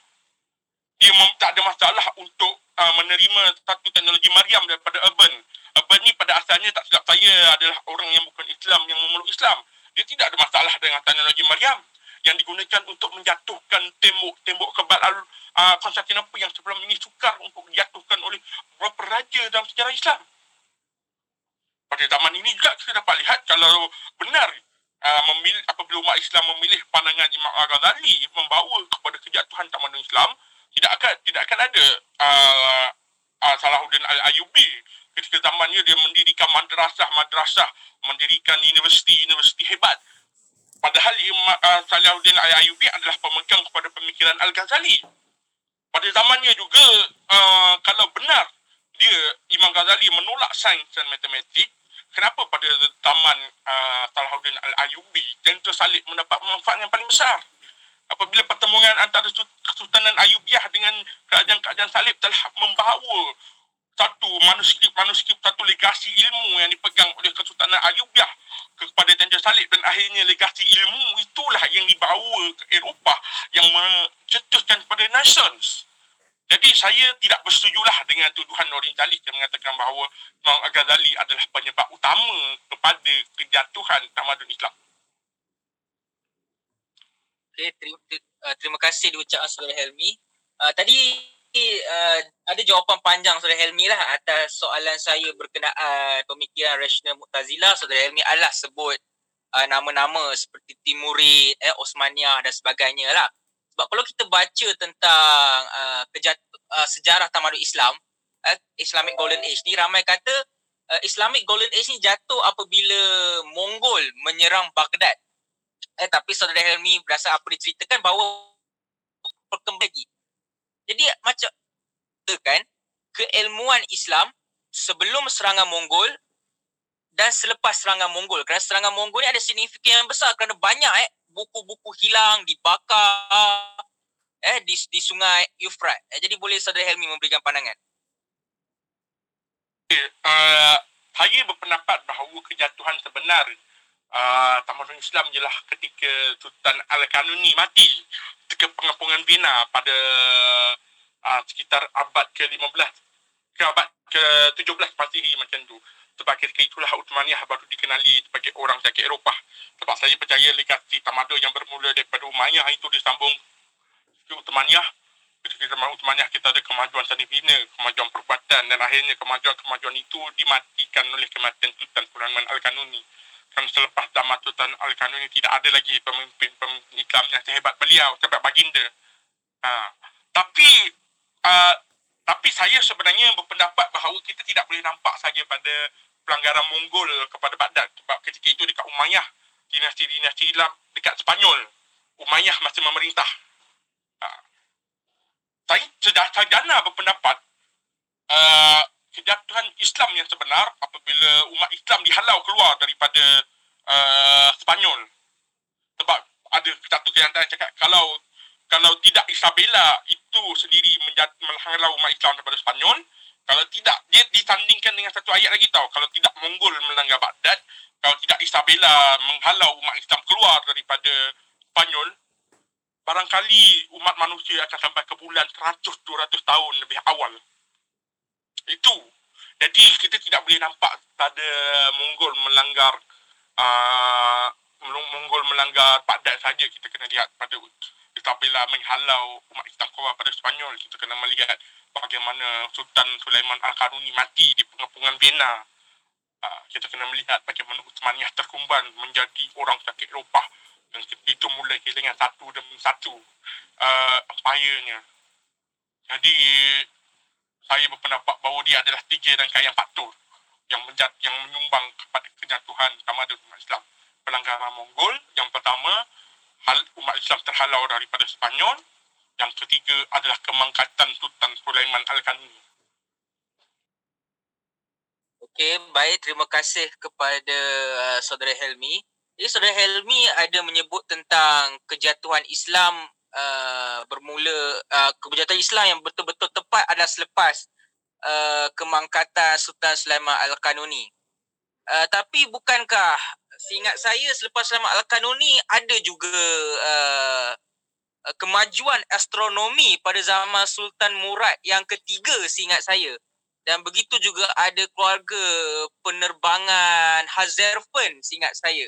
Dia tak ada masalah untuk uh, menerima satu teknologi Maryam daripada Urban Abang ni pada asalnya tak silap saya adalah orang yang bukan Islam yang memeluk Islam. Dia tidak ada masalah dengan teknologi Maryam yang digunakan untuk menjatuhkan tembok-tembok kebal uh, Konstantinopel yang sebelum ini sukar untuk dijatuhkan oleh beberapa raja dalam sejarah Islam. Pada zaman ini juga kita dapat lihat kalau benar uh, memilih, apabila umat Islam memilih pandangan Imam Al-Ghazali membawa kepada kejatuhan tamadun Islam, tidak akan tidak akan ada uh, uh, Salahuddin Al-Ayubi ketika zamannya dia mendirikan madrasah-madrasah, mendirikan universiti-universiti hebat. Padahal Imam uh, Salahuddin Al-Ayubi adalah pemegang kepada pemikiran Al-Ghazali. Pada zamannya juga, uh, kalau benar dia, Imam Ghazali menolak sains dan matematik, kenapa pada zaman uh, Salahuddin Al-Ayubi, tentu salib mendapat manfaat yang paling besar? Apabila pertemuan antara Kesultanan Ayubiah dengan kerajaan-kerajaan salib telah membawa satu manuskrip-manuskrip satu legasi ilmu yang dipegang oleh Kesultanan Ayubiah kepada Tanjung Salib dan akhirnya legasi ilmu itulah yang dibawa ke Eropah yang mencetuskan kepada nations. Jadi saya tidak bersetujulah dengan tuduhan orientalis yang mengatakan bahawa Imam Al-Ghazali adalah penyebab utama kepada kejatuhan tamadun Islam. Okay, terima, uh, terima kasih diucapkan Saudara Helmi. Uh, tadi uh, ada jawapan panjang Saudara Helmi lah atas soalan saya berkenaan pemikiran rasional Mu'tazilah. Saudara Helmi adalah sebut uh, nama-nama seperti Timurid, eh, Osmaniyah dan sebagainya lah. Sebab kalau kita baca tentang uh, kejat, uh, sejarah tamadun Islam, uh, Islamic Golden Age ni ramai kata uh, Islamic Golden Age ni jatuh apabila Mongol menyerang Baghdad. Eh, tapi Saudara Helmi berasa apa diceritakan bahawa perkembangan lagi jadi macam kan keilmuan Islam sebelum serangan Mongol dan selepas serangan Mongol. Kerana serangan Mongol ni ada signifikan yang besar kerana banyak eh buku-buku hilang, dibakar eh di, di sungai Euphrates. Eh, jadi boleh Saudara Helmi memberikan pandangan. Uh, saya berpendapat bahawa kejatuhan sebenar uh, tamadun Islam ialah ketika Sultan Al-Kanuni mati ketika pengepungan Vienna pada uh, sekitar abad ke-15 ke abad ke-17 Masihi macam tu. Sebab ketika itulah Uthmaniyah baru dikenali sebagai orang sakit Eropah. Sebab saya percaya legasi tamadun yang bermula daripada Umayyah itu disambung ke Uthmaniyah. Ketika zaman Uthmaniyah kita ada kemajuan seni bina, kemajuan perubatan dan akhirnya kemajuan-kemajuan itu dimatikan oleh kematian Sultan Sulaiman Al-Kanuni. Kerana selepas zaman Sultan Al-Kanuni tidak ada lagi pemimpin-pemimpin Islam yang sehebat beliau, sehebat baginda. Ha. Tapi uh, tapi saya sebenarnya berpendapat bahawa kita tidak boleh nampak saja pada pelanggaran Mongol kepada Baghdad. Sebab ketika itu dekat Umayyah, dinasti-dinasti Islam dekat Spanyol, Umayyah masih memerintah. Ha. Saya sudah sarjana berpendapat uh, kejatuhan Islam yang sebenar apabila umat Islam dihalau keluar daripada uh, Spanyol. Sebab ada satu kenyataan cakap kalau kalau tidak Isabella itu sendiri menjadi menghalau umat Islam daripada Spanyol, kalau tidak dia disandingkan dengan satu ayat lagi tahu, kalau tidak Mongol melanggar Baghdad, kalau tidak Isabella menghalau umat Islam keluar daripada Spanyol, barangkali umat manusia akan sampai ke bulan 100-200 tahun lebih awal. Itu. Jadi kita tidak boleh nampak pada Mongol melanggar uh, Mongol melanggar Baghdad saja kita kena lihat pada apabila menghalau umat Islam keluar pada Spanyol kita kena melihat bagaimana Sultan Sulaiman Al-Karuni mati di pengepungan Vienna. Uh, kita kena melihat bagaimana Uthmaniyah terkumban menjadi orang sakit Eropah dan itu mulai kehilangan satu demi satu uh, empire-nya jadi saya berpendapat bahawa dia adalah tiga rangkaian faktor yang menjat, yang menyumbang kepada kejatuhan tamadun umat Islam pelanggaran Mongol yang pertama hal umat Islam terhalau daripada Spanyol. Yang ketiga adalah kemangkatan Sultan Sulaiman Al-Kanuni. Okey, baik. Terima kasih kepada uh, saudara Helmi. Jadi saudara Helmi ada menyebut tentang kejatuhan Islam uh, bermula uh, kejatuhan Islam yang betul-betul tepat adalah selepas uh, kemangkatan Sultan Sulaiman Al-Kanuni. Uh, tapi bukankah seingat saya selepas Sulaiman Al-Kanuni ada juga uh, kemajuan astronomi pada zaman Sultan Murad yang ketiga seingat saya. Dan begitu juga ada keluarga penerbangan Hazerfen seingat saya.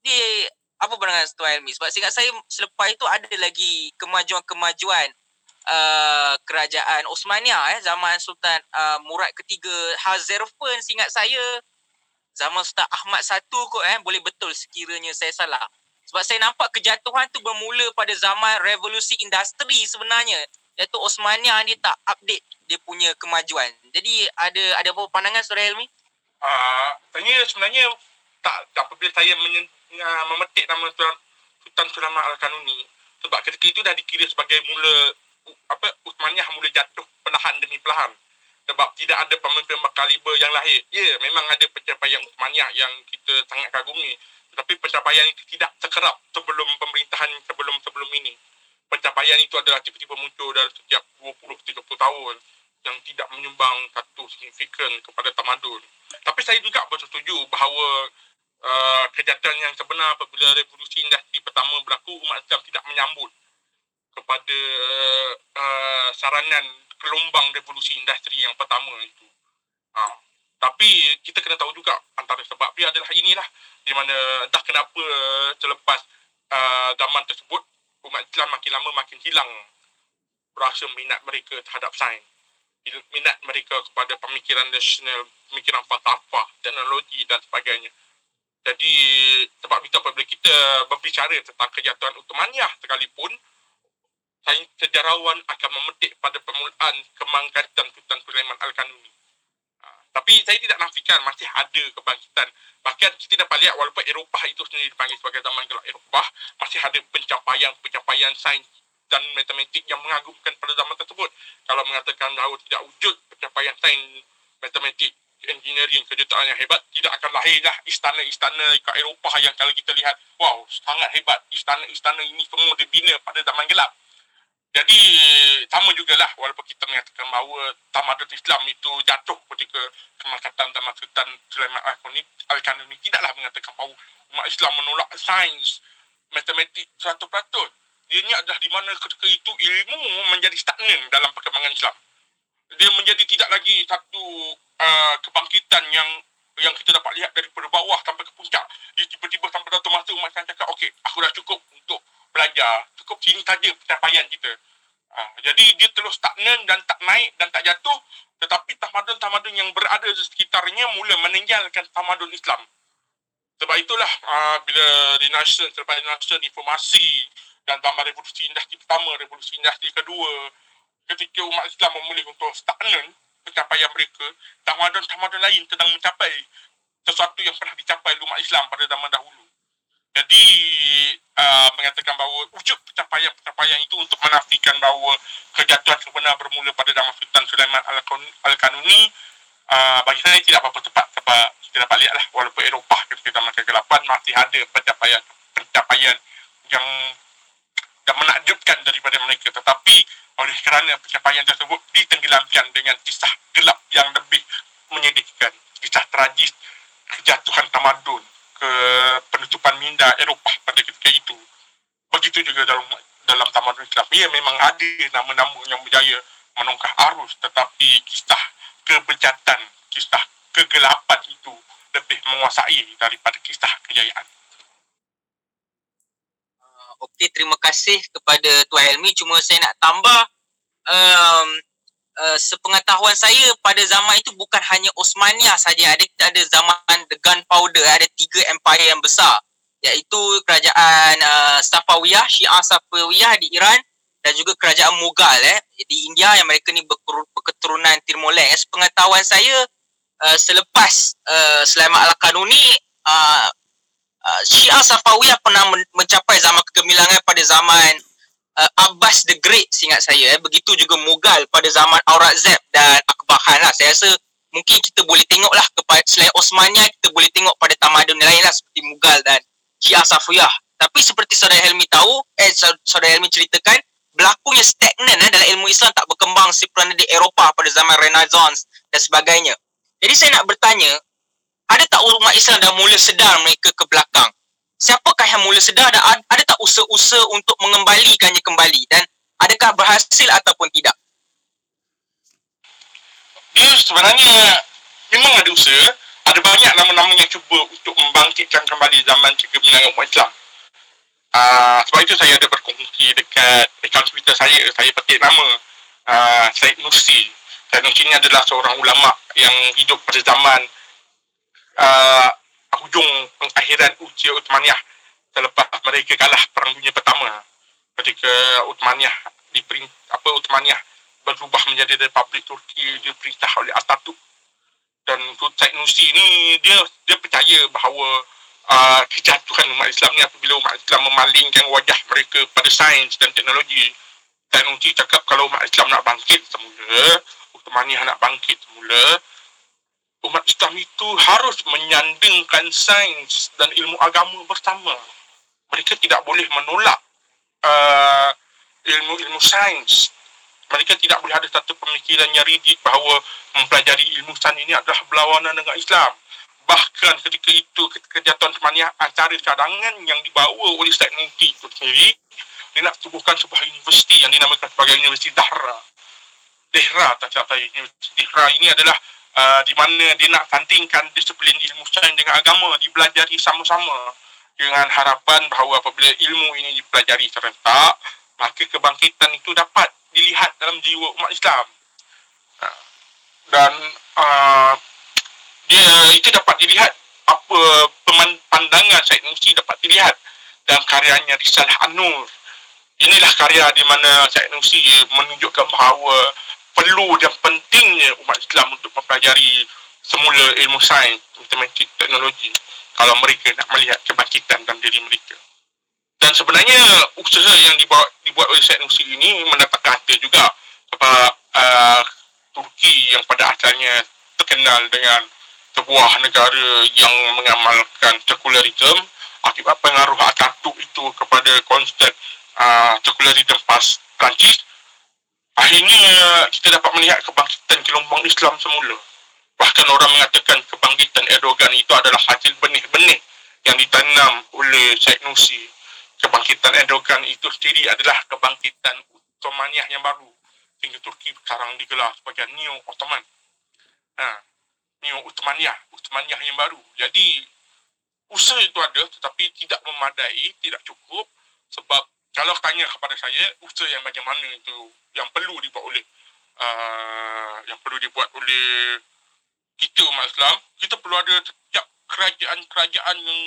Di apa pandangan Tuan Helmi? Sebab seingat saya selepas itu ada lagi kemajuan-kemajuan uh, kerajaan Osmania eh zaman Sultan uh, Murad ketiga Hazerfen seingat saya zaman Ustaz Ahmad satu kot eh boleh betul sekiranya saya salah. Sebab saya nampak kejatuhan tu bermula pada zaman revolusi industri sebenarnya. Iaitu Osmania dia tak update dia punya kemajuan. Jadi ada ada apa pandangan Saudara Helmi? Ah, uh, tanya sebenarnya tak apabila saya menyen, uh, memetik nama Tuan Sultan Sulaiman Al-Kanuni sebab ketika itu dah dikira sebagai mula apa Uthmaniyah mula jatuh perlahan demi perlahan sebab tidak ada pemimpin berkaliber yang lahir. Ya, memang ada pencapaian Uthmaniyah yang kita sangat kagumi. Tetapi pencapaian itu tidak sekerap sebelum pemerintahan sebelum-sebelum ini. Pencapaian itu adalah tiba-tiba muncul dalam setiap 20-30 tahun yang tidak menyumbang satu signifikan kepada tamadun. Tapi saya juga bersetuju bahawa uh, kejahatan yang sebenar apabila revolusi industri pertama berlaku, umat Islam tidak menyambut kepada uh, saranan gelombang revolusi industri yang pertama itu. Ha. Tapi kita kena tahu juga antara sebab dia adalah inilah di mana dah kenapa selepas uh, zaman tersebut umat Islam makin lama makin hilang rasa minat mereka terhadap sains. Minat mereka kepada pemikiran nasional, pemikiran falsafah, teknologi dan sebagainya. Jadi sebab itu apabila kita berbicara tentang kejatuhan Uthmaniyah sekalipun, sains sejarawan akan memetik pada permulaan kemangkatan Sultan Sulaiman Al-Kanuni. Ha, tapi saya tidak nafikan masih ada kebangkitan. Bahkan kita dapat lihat walaupun Eropah itu sendiri dipanggil sebagai zaman gelap Eropah, masih ada pencapaian-pencapaian sains dan matematik yang mengagumkan pada zaman tersebut. Kalau mengatakan bahawa tidak wujud pencapaian sains, matematik, engineering, kejutaan yang hebat, tidak akan lahirlah istana-istana ke Eropah yang kalau kita lihat, wow, sangat hebat. Istana-istana ini semua dibina pada zaman gelap. Jadi sama jugalah walaupun kita mengatakan bahawa tamadun Islam itu jatuh ketika kemakatan tamadun Sultan Sulaiman Al-Kanuni tidaklah mengatakan bahawa umat Islam menolak sains, matematik 100%. Ianya adalah di mana ketika itu ilmu menjadi stagnan dalam perkembangan Islam. Dia menjadi tidak lagi satu uh, kebangkitan yang yang kita dapat lihat daripada bawah sampai ke puncak. Dia tiba-tiba sampai satu masa umat Islam cakap, okey, aku dah cukup untuk belajar. Cukup sini saja pencapaian kita. Ha, jadi dia terus stagnan dan tak naik dan tak jatuh. Tetapi tamadun-tamadun yang berada di sekitarnya mula meninggalkan tamadun Islam. Sebab itulah uh, bila Renaissance, selepas Renaissance, informasi dan tambah revolusi industri pertama, revolusi industri kedua, ketika umat Islam memulih untuk stagnan pencapaian mereka, tamadun-tamadun lain sedang mencapai sesuatu yang pernah dicapai umat Islam pada zaman dahulu. Jadi uh, mengatakan bahawa wujud pencapaian-pencapaian itu untuk menafikan bahawa kejatuhan sebenar bermula pada zaman Sultan Sulaiman Al-Kanuni uh, bagi saya tidak apa-apa tepat sebab kita dapat lihatlah walaupun Eropah ketika zaman kegelapan masih ada pencapaian pencapaian yang yang menakjubkan daripada mereka. Tetapi oleh kerana pencapaian tersebut ditenggelamkan dengan kisah gelap yang lebih menyedihkan. Kisah tragis kejatuhan tamadun ke penutupan minda Eropah pada ketika itu. Begitu juga dalam dalam tamadun Islam. Ia memang ada nama-nama yang berjaya menongkah arus. Tetapi kisah kebejatan kisah kegelapan itu lebih menguasai daripada kisah kejayaan Okey, terima kasih kepada Tuan Helmi. Cuma saya nak tambah um, uh, sepengetahuan saya pada zaman itu bukan hanya Osmania saja. Ada kita ada zaman the gunpowder, ada tiga empire yang besar iaitu kerajaan uh, Safawiyah, Syiah Safawiyah di Iran dan juga kerajaan Mughal eh di India yang mereka ni berketurunan Timur Leste. Eh, sepengetahuan saya uh, selepas uh, Sulaiman Al-Kanuni uh, uh, Syiah Safawiyah pernah mencapai zaman kegemilangan pada zaman uh, Abbas the Great seingat saya eh. begitu juga Mughal pada zaman Aurangzeb dan Akbar Khan lah. Saya rasa mungkin kita boleh tengok lah kepada selain Osmania kita boleh tengok pada tamadun lain lah seperti Mughal dan Syiah Safawiyah tapi seperti saudara Helmi tahu eh saudara Helmi ceritakan berlakunya stagnan eh, dalam ilmu Islam tak berkembang seperti di Eropah pada zaman Renaissance dan sebagainya. Jadi saya nak bertanya ada tak umat Islam dah mula sedar mereka ke belakang? Siapakah yang mula sedar dan ada tak usaha-usaha untuk mengembalikannya kembali dan adakah berhasil ataupun tidak? Dia sebenarnya memang ada usaha. Ada banyak nama-nama yang cuba untuk membangkitkan kembali zaman kegemilangan umat Islam. Uh, sebab itu saya ada berkongsi dekat account Twitter saya. Saya petik nama uh, Syed Nursi. Syed Nursi ini adalah seorang ulama yang hidup pada zaman uh, hujung pengakhiran uji Uthmaniyah selepas mereka kalah perang dunia pertama. Ketika Uthmaniyah di apa Uthmaniyah berubah menjadi Republik Turki diperintah oleh Atatürk. Dan Said Nursi ni dia dia percaya bahawa uh, kejatuhan umat Islam ni apabila umat Islam memalingkan wajah mereka pada sains dan teknologi. Said Nursi cakap kalau umat Islam nak bangkit semula Uthmaniyah nak bangkit semula umat Islam itu harus menyandingkan sains dan ilmu agama bersama. Mereka tidak boleh menolak uh, ilmu-ilmu sains. Mereka tidak boleh ada satu pemikiran yang rigid bahawa mempelajari ilmu sains ini adalah berlawanan dengan Islam. Bahkan ketika itu, ketika jatuhan semaniah, acara cadangan yang dibawa oleh Syed Muti itu sendiri, dia nak tubuhkan sebuah universiti yang dinamakan sebagai Universiti Dahra. Dehra, tak cakap saya. Universiti Dehra ini adalah uh, di mana dia nak tandingkan disiplin ilmu sains dengan agama dipelajari sama-sama dengan harapan bahawa apabila ilmu ini dipelajari serentak maka kebangkitan itu dapat dilihat dalam jiwa umat Islam. Uh, dan uh, dia itu dapat dilihat apa pandangan Syed Nusi dapat dilihat dalam karyanya Risalah An-Nur. Inilah karya di mana Syed Nusi menunjukkan bahawa perlu dan pentingnya umat Islam untuk mempelajari semula ilmu sains, matematik, teknologi kalau mereka nak melihat kebangkitan dalam diri mereka. Dan sebenarnya usaha yang dibuat, dibuat oleh Syed Nursi ini mendapat hati juga sebab uh, Turki yang pada asalnya terkenal dengan sebuah negara yang mengamalkan sekularisme akibat pengaruh Atatürk itu kepada konsep uh, sekularisme pas Perancis Akhirnya kita dapat melihat kebangkitan gelombang Islam semula. Bahkan orang mengatakan kebangkitan Erdogan itu adalah hasil benih-benih yang ditanam oleh Syed Nursi. Kebangkitan Erdogan itu sendiri adalah kebangkitan Ottomaniah yang baru. Sehingga Turki sekarang digelar sebagai Neo Ottoman. Nah, Neo Uthmaniyah, Uthmaniyah yang baru. Jadi usaha itu ada tetapi tidak memadai, tidak cukup sebab kalau tanya kepada saya usaha yang bagaimana itu yang perlu dibuat oleh uh, yang perlu dibuat oleh kita umat Islam, kita perlu ada setiap kerajaan-kerajaan yang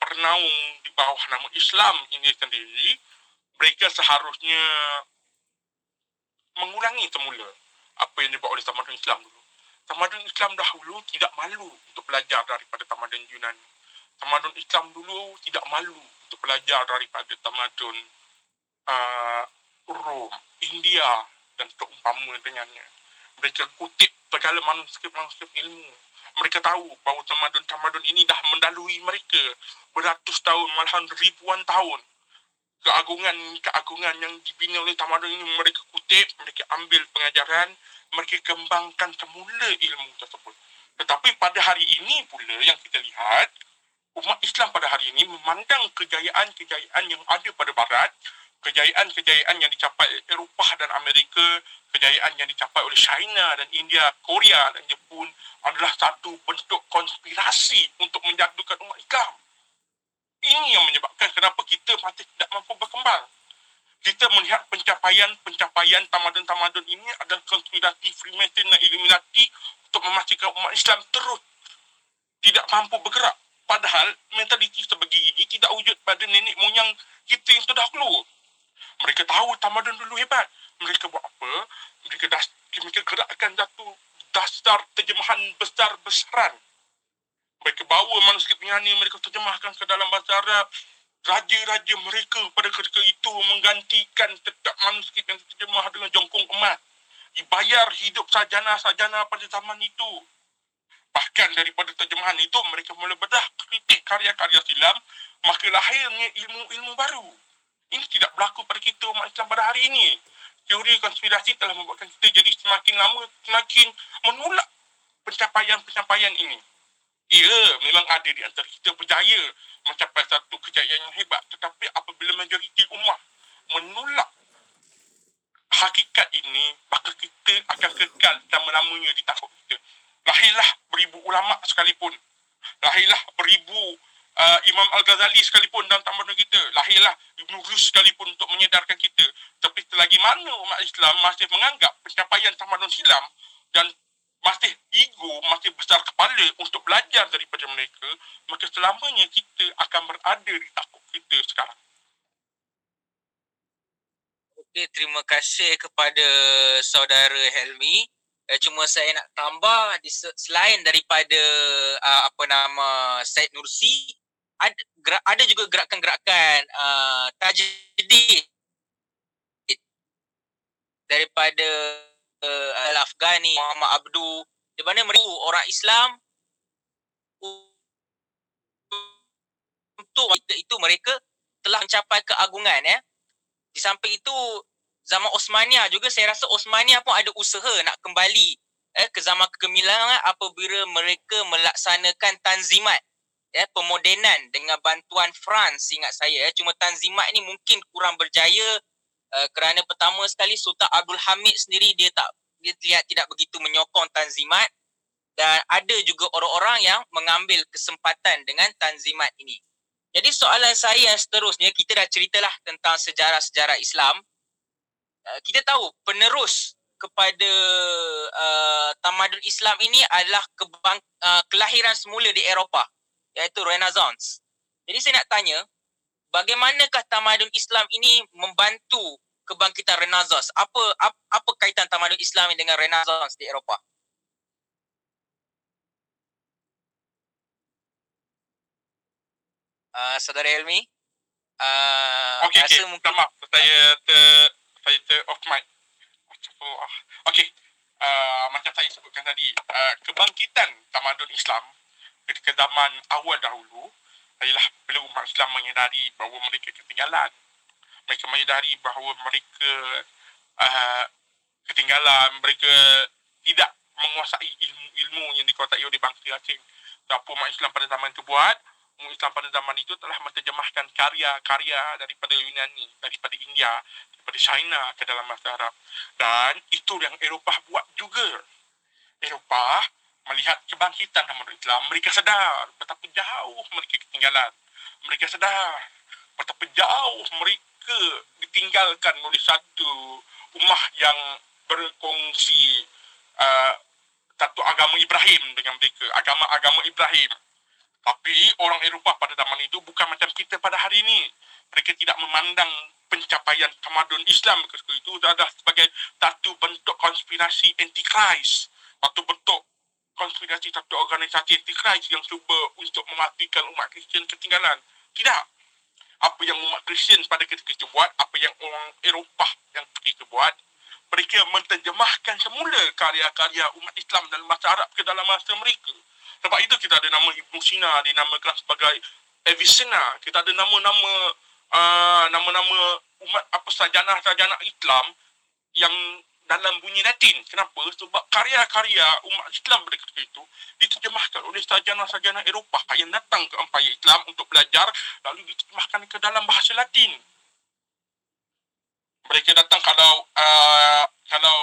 bernaung di bawah nama Islam ini sendiri, mereka seharusnya mengulangi semula apa yang dibuat oleh tamadun Islam dulu. Tamadun Islam dahulu tidak malu untuk belajar daripada tamadun Yunani. Tamadun Islam dulu tidak malu untuk belajar daripada tamadun uh, Rom, India dan seumpama dengannya. Mereka kutip segala manuskrip-manuskrip ilmu. Mereka tahu bahawa tamadun-tamadun ini dah mendalui mereka beratus tahun, malahan ribuan tahun. Keagungan-keagungan yang dibina oleh tamadun ini mereka kutip, mereka ambil pengajaran, mereka kembangkan semula ilmu tersebut. Tetapi pada hari ini pula yang kita lihat, umat Islam pada hari ini memandang kejayaan-kejayaan yang ada pada barat, kejayaan-kejayaan yang dicapai Eropah dan Amerika, kejayaan yang dicapai oleh China dan India, Korea dan Jepun adalah satu bentuk konspirasi untuk menjatuhkan umat Islam. Ini yang menyebabkan kenapa kita masih tidak mampu berkembang kita melihat pencapaian-pencapaian tamadun-tamadun ini adalah konspirasi Freemason dan Illuminati untuk memastikan umat Islam terus tidak mampu bergerak. Padahal mentaliti sebegini ini tidak wujud pada nenek moyang kita yang terdahulu. Mereka tahu tamadun dulu hebat. Mereka buat apa? Mereka, das, mereka gerakkan satu dasar terjemahan besar-besaran. Mereka bawa manuskrip ini mereka terjemahkan ke dalam bahasa Arab raja-raja mereka pada ketika itu menggantikan tetap manuskrip yang terjemah dengan jongkong emas. Dibayar hidup sajana-sajana pada zaman itu. Bahkan daripada terjemahan itu, mereka mula bedah kritik karya-karya silam, maka lahirnya ilmu-ilmu baru. Ini tidak berlaku pada kita Islam pada hari ini. Teori konspirasi telah membuatkan kita jadi semakin lama, semakin menolak pencapaian-pencapaian ini. Ya, memang ada di antara kita berjaya mencapai satu kejayaan yang hebat. Tetapi apabila majoriti umat menolak hakikat ini, maka kita akan kekal selama-lamanya di takut kita. Lahirlah beribu ulama sekalipun. Lahirlah beribu uh, Imam Al-Ghazali sekalipun dalam tamadun kita. Lahirlah Ibn Rus sekalipun untuk menyedarkan kita. Tapi selagi mana umat Islam masih menganggap pencapaian tamadun silam dan masih ego, masih besar kepala untuk belajar daripada mereka, maka selamanya kita akan berada di takut kita sekarang. Okey, terima kasih kepada saudara Helmi. Eh, cuma saya nak tambah di selain daripada uh, apa nama Said Nursi, ada gerak, ada juga gerakan-gerakan uh, tajdid daripada uh, Al-Afghani, Muhammad Abdu, di mana mereka orang Islam untuk itu mereka telah mencapai keagungan ya. Di samping itu zaman Osmania juga saya rasa Osmania pun ada usaha nak kembali eh, ke zaman kegemilangan apabila mereka melaksanakan tanzimat ya pemodenan dengan bantuan France ingat saya ya. cuma tanzimat ni mungkin kurang berjaya uh, kerana pertama sekali Sultan Abdul Hamid sendiri dia tak dia terlihat tidak begitu menyokong tanzimat dan ada juga orang-orang yang mengambil kesempatan dengan tanzimat ini. Jadi soalan saya yang seterusnya kita dah ceritalah tentang sejarah-sejarah Islam. Uh, kita tahu penerus kepada uh, tamadun Islam ini adalah kebang, uh, kelahiran semula di Eropah iaitu Renaissance. Jadi saya nak tanya bagaimanakah tamadun Islam ini membantu kebangkitan Renaissance. Apa apa, apa kaitan tamadun Islam dengan Renaissance di Eropah? Uh, Saudara Helmi? Uh, okay, okay. Mungkin... Maaf, saya ter, saya ter off mic. Okay. Uh, macam saya sebutkan tadi, uh, kebangkitan tamadun Islam ketika zaman awal dahulu adalah bila umat Islam menyedari bahawa mereka ketinggalan mereka menyadari bahawa mereka uh, ketinggalan, mereka tidak menguasai ilmu-ilmu yang dikuasai oleh bangsa asing. Apa umat Islam pada zaman itu buat? Umat Islam pada zaman itu telah menterjemahkan karya-karya daripada Yunani, daripada India, daripada China ke dalam bahasa Arab. Dan itu yang Eropah buat juga. Eropah melihat kebangkitan tamadun Islam, mereka sedar betapa jauh mereka ketinggalan. Mereka sedar betapa jauh mereka ditinggalkan oleh satu ummah yang berkongsi uh, satu agama Ibrahim dengan mereka, agama-agama Ibrahim. Tapi orang Eropah pada zaman itu bukan macam kita pada hari ini. Mereka tidak memandang pencapaian tamadun Islam ketika itu adalah sebagai satu bentuk konspirasi anti-Christ. Satu bentuk konspirasi satu organisasi anti-Christ yang cuba untuk mematikan umat Kristian ketinggalan. Tidak. Apa yang umat Kristian pada ketika itu buat, apa yang orang Eropah yang ketika buat, mereka menterjemahkan semula karya-karya umat Islam dalam bahasa Arab ke dalam masa mereka. Sebab itu kita ada nama Ibn Sina dinamakan sebagai Avicenna. Kita ada nama-nama uh, nama-nama umat apa sarjana-sarjana Islam yang dalam bunyi Latin. Kenapa? Sebab karya-karya umat Islam pada ketika itu diterjemahkan oleh sarjana-sarjana Eropah yang datang ke Empire Islam untuk belajar lalu diterjemahkan ke dalam bahasa Latin mereka datang kalau uh, kalau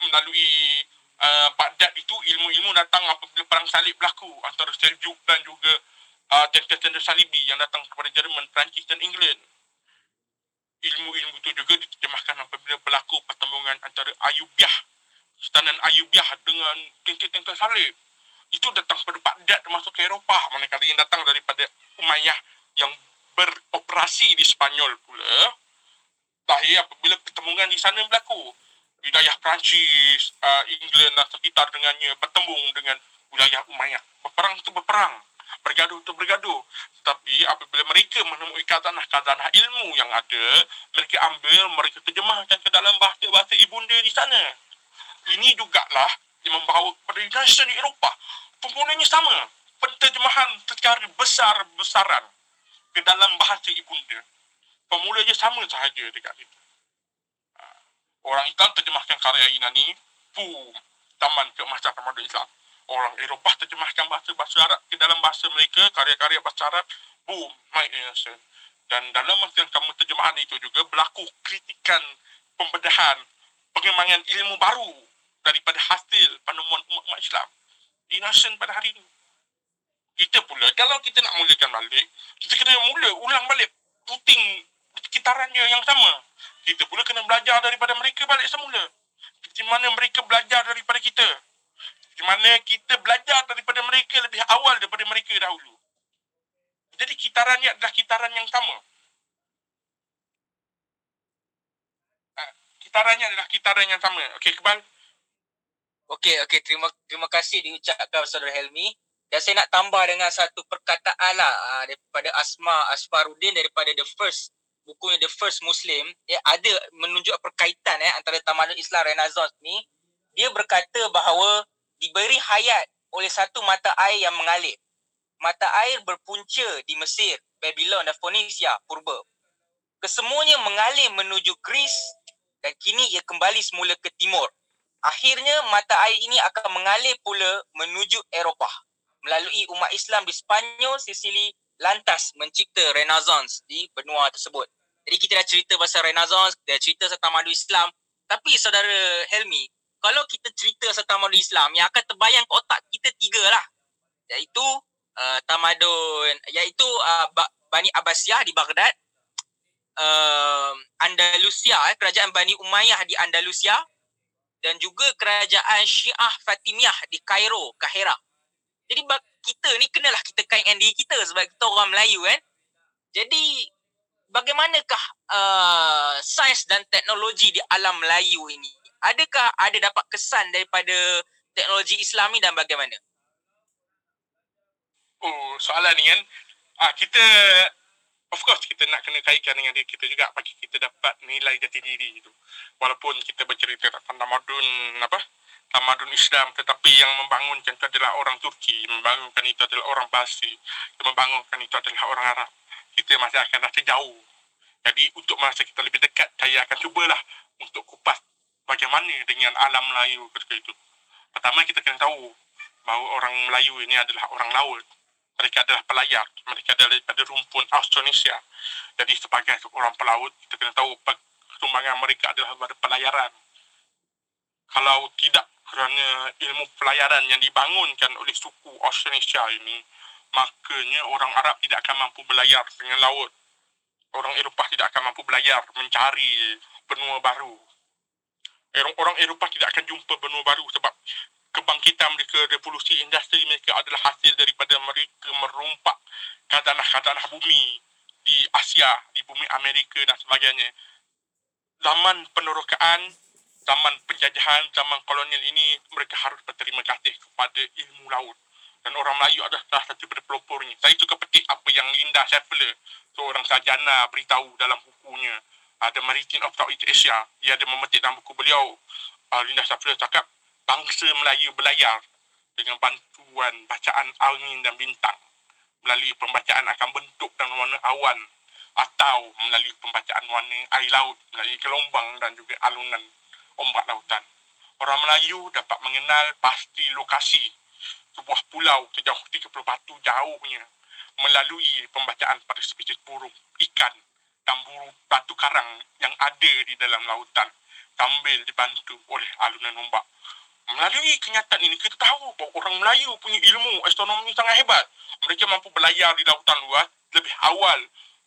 melalui uh, Baghdad itu ilmu-ilmu datang apabila perang salib berlaku antara Seljuk dan juga uh, tentera-tentera Salibi yang datang kepada Jerman, Perancis dan England. Ilmu-ilmu itu juga diterjemahkan apabila berlaku pertemuan antara Ayubiah, Sultanan Ayubiah dengan tentera-tentera Salib. Itu datang kepada Baghdad termasuk ke Eropah. Manakala yang datang daripada Umayyah yang beroperasi di Spanyol pula, terakhir apabila pertemuan di sana berlaku wilayah Perancis, uh, England dan sekitar dengannya bertembung dengan wilayah Umayyah. Berperang itu berperang. Bergaduh itu bergaduh. Tetapi apabila mereka menemui kazanah-kazanah ilmu yang ada, mereka ambil, mereka terjemahkan ke dalam bahasa-bahasa ibunda di sana. Ini jugalah yang membawa kepada nation di Eropah. Pemulanya sama. Penterjemahan secara besar-besaran ke dalam bahasa ibunda pemulanya sama sahaja dekat situ. Ha. Orang Islam terjemahkan karya Inani, boom, taman ke masa tamadun Islam. Orang Eropah terjemahkan bahasa-bahasa Arab ke dalam bahasa mereka, karya-karya bahasa Arab, boom, my innocent. Dan dalam masa yang kamu terjemahan itu juga berlaku kritikan pembedahan pengembangan ilmu baru daripada hasil penemuan umat-umat Islam. Innocent pada hari ini. Kita pula, kalau kita nak mulakan balik, kita kena mula ulang balik puting sekitarannya yang sama. Kita pula kena belajar daripada mereka balik semula. Di mana mereka belajar daripada kita. Di mana kita belajar daripada mereka lebih awal daripada mereka dahulu. Jadi kitarannya adalah kitaran yang sama. Ah, kitarannya adalah kitaran yang sama. Okey, Kebal. Okey, okey. Terima terima kasih diucapkan Saudara Helmi. Dan saya nak tambah dengan satu perkataan lah uh, daripada Asma Asfaruddin daripada The First buku The First Muslim ya, ada menunjuk perkaitan eh, antara tamadun Islam Renaissance ni dia berkata bahawa diberi hayat oleh satu mata air yang mengalir. Mata air berpunca di Mesir, Babylon dan Phoenicia purba. Kesemuanya mengalir menuju Greece dan kini ia kembali semula ke timur. Akhirnya mata air ini akan mengalir pula menuju Eropah melalui umat Islam di Spanyol, Sicily lantas mencipta Renaissance di benua tersebut. Jadi kita dah cerita pasal Renaissance, kita dah cerita tentang tamadun Islam. Tapi saudara Helmi, kalau kita cerita tentang tamadun Islam, yang akan terbayang ke otak kita tiga lah. Iaitu uh, tamadun, iaitu uh, Bani Abbasiyah di Baghdad, uh, Andalusia, eh, kerajaan Bani Umayyah di Andalusia, dan juga kerajaan Syiah Fatimiyah di Cairo, Kahira. Jadi kita ni kenalah kita kaitkan diri kita sebab kita orang Melayu kan. Jadi bagaimanakah uh, sains dan teknologi di alam Melayu ini? Adakah ada dapat kesan daripada teknologi Islami dan bagaimana? Oh, soalan ni kan. Ah, kita of course kita nak kena kaitkan dengan diri kita juga bagi kita dapat nilai jati diri itu. Walaupun kita bercerita tentang tamadun apa? tamadun Islam tetapi yang membangunkan itu adalah orang Turki, membangunkan itu adalah orang Basri, yang membangunkan itu adalah orang Arab. Kita masih akan rasa jauh. Jadi untuk masa kita lebih dekat, saya akan cubalah untuk kupas bagaimana dengan alam Melayu ketika itu. Pertama kita kena tahu bahawa orang Melayu ini adalah orang laut. Mereka adalah pelayar. Mereka adalah daripada rumpun Austronesia. Jadi sebagai orang pelaut, kita kena tahu perkembangan mereka adalah pada pelayaran. Kalau tidak kerana ilmu pelayaran yang dibangunkan oleh suku Australasia ini makanya orang Arab tidak akan mampu berlayar dengan laut orang Eropah tidak akan mampu berlayar mencari benua baru orang Eropah tidak akan jumpa benua baru sebab kebangkitan mereka, revolusi industri mereka adalah hasil daripada mereka merompak kadanah-kadanah bumi di Asia, di bumi Amerika dan sebagainya. Zaman penerokaan, zaman penjajahan, zaman kolonial ini mereka harus berterima kasih kepada ilmu laut. Dan orang Melayu adalah salah satu daripada pelopornya. Saya suka petik apa yang Linda Sheffler, seorang sarjana beritahu dalam bukunya. The Maritime of Southeast Asia. Dia ada memetik dalam buku beliau. Uh, Linda Sheffler cakap, bangsa Melayu berlayar dengan bantuan bacaan angin dan bintang melalui pembacaan akan bentuk dan warna awan atau melalui pembacaan warna air laut melalui gelombang dan juga alunan ombak lautan. Orang Melayu dapat mengenal pasti lokasi sebuah pulau sejauh 30 batu jauhnya melalui pembacaan pada spesies burung, ikan dan burung batu karang yang ada di dalam lautan sambil dibantu oleh alunan ombak melalui kenyataan ini kita tahu bahawa orang Melayu punya ilmu astronomi sangat hebat. Mereka mampu berlayar di lautan luas lebih awal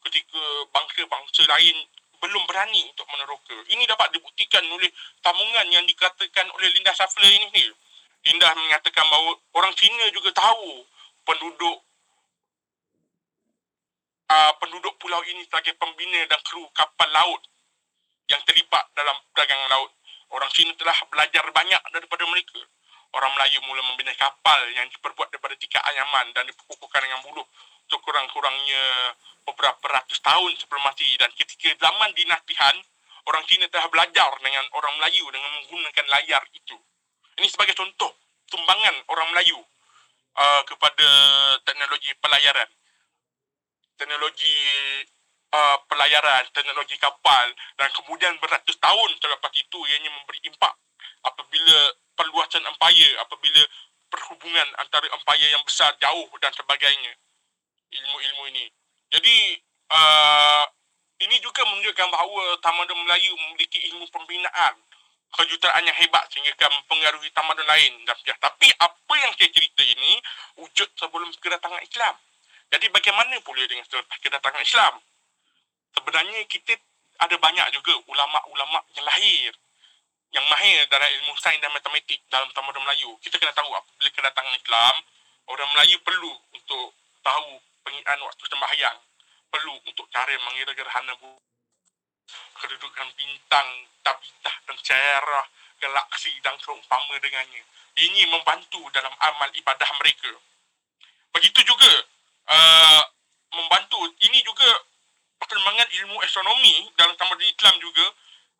ketika bangsa-bangsa lain belum berani untuk meneroka. Ini dapat dibuktikan oleh tamungan yang dikatakan oleh Linda Safler ini. Linda mengatakan bahawa orang Cina juga tahu penduduk uh, penduduk pulau ini sebagai pembina dan kru kapal laut yang terlibat dalam perdagangan laut orang Cina telah belajar banyak daripada mereka. Orang Melayu mula membina kapal yang diperbuat daripada tiga anyaman dan dipukulkan dengan buluh sekurang-kurangnya beberapa ratus tahun sebelum mati. Dan ketika zaman dinasti orang Cina telah belajar dengan orang Melayu dengan menggunakan layar itu. Ini sebagai contoh tumbangan orang Melayu uh, kepada teknologi pelayaran. Teknologi uh, pelayaran, teknologi kapal dan kemudian beratus tahun selepas itu ianya memberi impak apabila perluasan empayar, apabila perhubungan antara empayar yang besar jauh dan sebagainya ilmu-ilmu ini. Jadi uh, ini juga menunjukkan bahawa tamadun Melayu memiliki ilmu pembinaan kejutaan yang hebat sehingga akan mempengaruhi tamadun lain dan ya. Tapi apa yang saya cerita ini wujud sebelum kedatangan Islam. Jadi bagaimana pula dengan kedatangan Islam? sebenarnya kita ada banyak juga ulama-ulama yang lahir yang mahir dalam ilmu sains dan matematik dalam tamadun Melayu. Kita kena tahu apabila kedatangan Islam, orang Melayu perlu untuk tahu pengiran waktu sembahyang. Perlu untuk cara mengira gerhana bulan. Kedudukan bintang, tabitah dan cerah galaksi dan seumpama dengannya. Ini membantu dalam amal ibadah mereka. Begitu juga uh, membantu. Ini juga perkembangan ilmu astronomi dalam tamadun Islam juga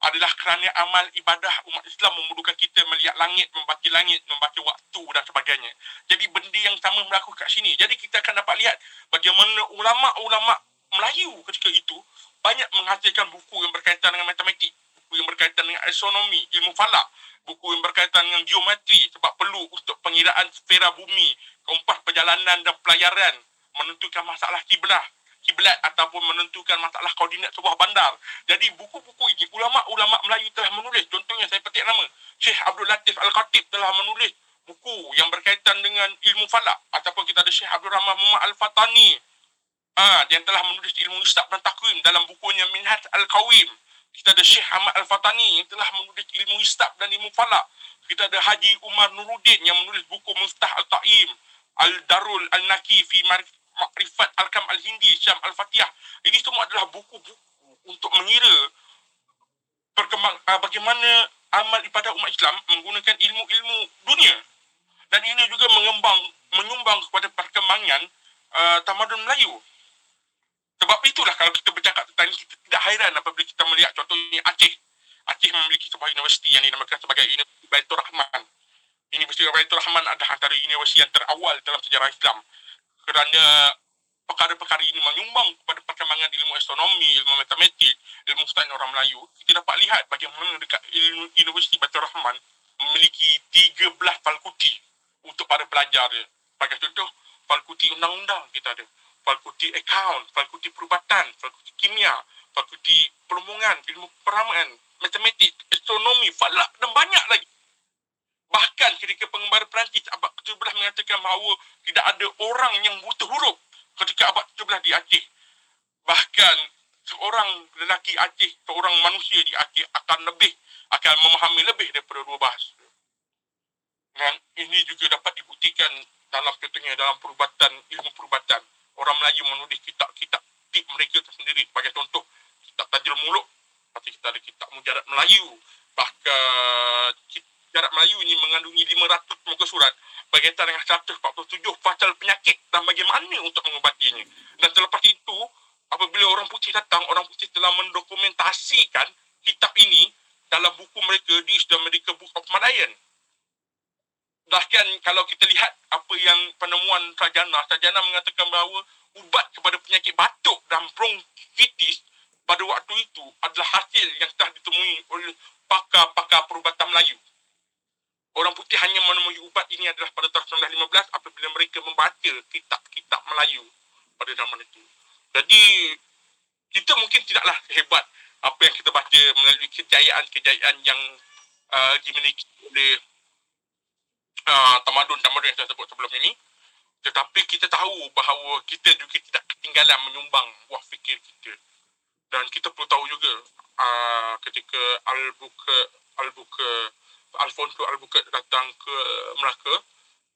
adalah kerana amal ibadah umat Islam memerlukan kita melihat langit, membaca langit, membaca waktu dan sebagainya. Jadi benda yang sama berlaku kat sini. Jadi kita akan dapat lihat bagaimana ulama-ulama Melayu ketika itu banyak menghasilkan buku yang berkaitan dengan matematik, buku yang berkaitan dengan astronomi, ilmu falak, buku yang berkaitan dengan geometri sebab perlu untuk pengiraan sfera bumi, kompas perjalanan dan pelayaran, menentukan masalah kiblah, kiblat ataupun menentukan masalah koordinat sebuah bandar. Jadi buku-buku ini ulama-ulama Melayu telah menulis. Contohnya saya petik nama Syekh Abdul Latif Al-Khatib telah menulis buku yang berkaitan dengan ilmu falak ataupun kita ada Syekh Abdul Rahman Muhammad Al-Fatani ah yang telah menulis ilmu hisab dan takwim dalam bukunya Minhaj Al-Qawim. Kita ada Syekh Ahmad Al-Fatani yang telah menulis ilmu hisab dan ilmu falak. Kita ada Haji Umar Nuruddin yang menulis buku Mustah Al-Ta'im, Al-Darul Al-Naki fi Makrifat Al-Kam Al-Hindi, Syam Al-Fatihah. Ini semua adalah buku-buku untuk mengira perkembang, uh, bagaimana amal ibadah umat Islam menggunakan ilmu-ilmu dunia. Dan ini juga mengembang, menyumbang kepada perkembangan uh, tamadun Melayu. Sebab itulah kalau kita bercakap tentang ini, kita tidak hairan apabila kita melihat contohnya Aceh. Aceh memiliki sebuah universiti yang dinamakan sebagai Universiti Baitul Rahman. Universiti Baitul Rahman adalah antara universiti yang terawal dalam sejarah Islam kerana perkara-perkara ini menyumbang kepada perkembangan ilmu astronomi, ilmu matematik, ilmu sains orang Melayu, kita dapat lihat bagaimana dekat Universiti Batu Rahman memiliki 13 fakulti untuk para pelajar dia. Bagi contoh, fakulti undang-undang kita ada, fakulti account, fakulti perubatan, fakulti kimia, fakulti perhubungan, ilmu peramaan, matematik, astronomi, falak dan banyak lagi. Bahkan ketika pengembara Perancis abad ke-17 mengatakan bahawa tidak ada orang yang buta huruf ketika abad ke-17 di Aceh. Bahkan seorang lelaki Aceh, seorang manusia di Aceh akan lebih, akan memahami lebih daripada dua bahasa. Dan ini juga dapat dibuktikan dalam contohnya dalam perubatan, ilmu perubatan. Orang Melayu menulis kitab-kitab tip mereka sendiri. Sebagai contoh, kitab Tajul Muluk. Pasti kita ada kitab Mujarat Melayu. Bahkan Mujarat Melayu ini mengandungi 500 muka surat berkaitan dengan 147 pasal penyakit dan bagaimana untuk mengubatinya. Dan selepas itu, apabila orang putih datang, orang putih telah mendokumentasikan kitab ini dalam buku mereka di East America Book of Malayan. Bahkan kalau kita lihat apa yang penemuan Sajana, Sajana mengatakan bahawa ubat kepada penyakit batuk dan bronkitis pada waktu itu adalah hasil yang telah ditemui oleh pakar-pakar perubatan Melayu. Orang putih hanya menemui ubat ini adalah pada tahun 1915 apabila mereka membaca kitab-kitab Melayu pada zaman itu. Jadi, kita mungkin tidaklah hebat apa yang kita baca melalui kejayaan-kejayaan yang uh, dimiliki oleh uh, tamadun-tamadun yang saya sebut sebelum ini. Tetapi kita tahu bahawa kita juga tidak ketinggalan menyumbang buah fikir kita. Dan kita perlu tahu juga uh, ketika Al-Buka, Al-Buka, Alfonso Albuquerque datang ke Melaka,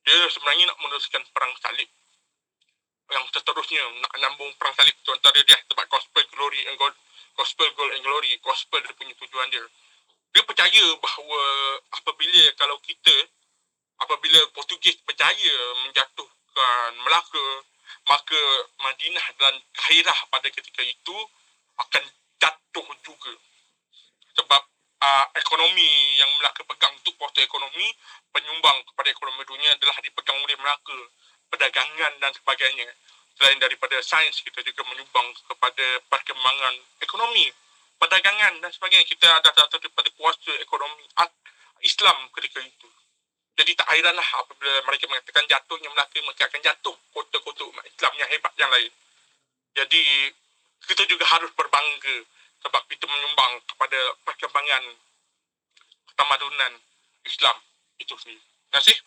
dia sebenarnya nak meneruskan perang salib. Yang seterusnya nak nambung perang salib tu antara dia sebab gospel glory and gold, gospel gold and glory, gospel dia punya tujuan dia. Dia percaya bahawa apabila kalau kita apabila Portugis berjaya menjatuhkan Melaka, maka Madinah dan Kairah pada ketika itu akan jatuh juga. Sebab uh, ekonomi yang Melaka pegang untuk portal ekonomi penyumbang kepada ekonomi dunia adalah dipegang oleh Melaka perdagangan dan sebagainya. Selain daripada sains kita juga menyumbang kepada perkembangan ekonomi perdagangan dan sebagainya. Kita ada satu daripada kuasa ekonomi Islam ketika itu. Jadi tak hairanlah apabila mereka mengatakan jatuhnya Melaka maka akan jatuh kota-kota Islam yang hebat yang lain. Jadi kita juga harus berbangga sebab itu menyumbang kepada perkembangan ketamadunan Islam itu sendiri. Terima kasih.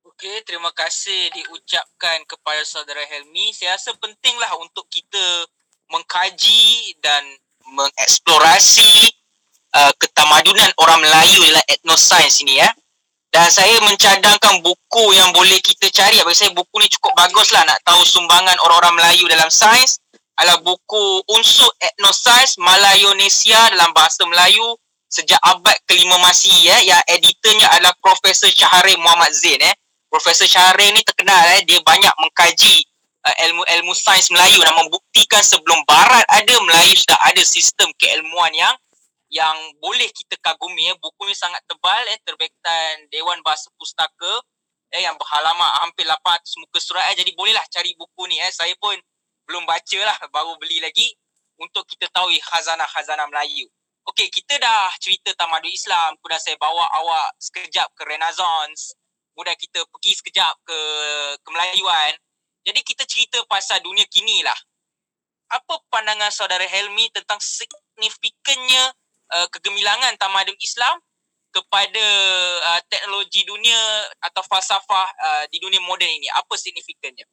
Okey, terima kasih diucapkan kepada saudara Helmi. Saya rasa pentinglah untuk kita mengkaji dan mengeksplorasi uh, ketamadunan orang Melayu dalam etnoscience ini ya. Dan saya mencadangkan buku yang boleh kita cari. Bagi saya buku ni cukup bagus lah nak tahu sumbangan orang-orang Melayu dalam sains adalah buku Unsur Etnoscience Malayonesia dalam bahasa Melayu sejak abad kelima Masihi ya yang editornya adalah Profesor Syahrir Muhammad Zain eh. Profesor Syahrir ni terkenal eh dia banyak mengkaji uh, ilmu-ilmu sains Melayu dan membuktikan sebelum barat ada Melayu sudah ada sistem keilmuan yang yang boleh kita kagumi ya. Buku ni sangat tebal eh terbitan Dewan Bahasa Pustaka eh yang berhalaman hampir 800 muka surat eh. Jadi bolehlah cari buku ni eh. Saya pun belum baca lah baru beli lagi untuk kita tahu khazanah-khazanah Melayu. Okey, kita dah cerita tamadun Islam, kemudian saya bawa awak sekejap ke Renaissance, kemudian kita pergi sekejap ke kemelayuan. Jadi kita cerita pasal dunia kini lah. Apa pandangan saudara Helmi tentang signifikannya uh, kegemilangan tamadun Islam kepada uh, teknologi dunia atau falsafah uh, di dunia moden ini? Apa signifikannya?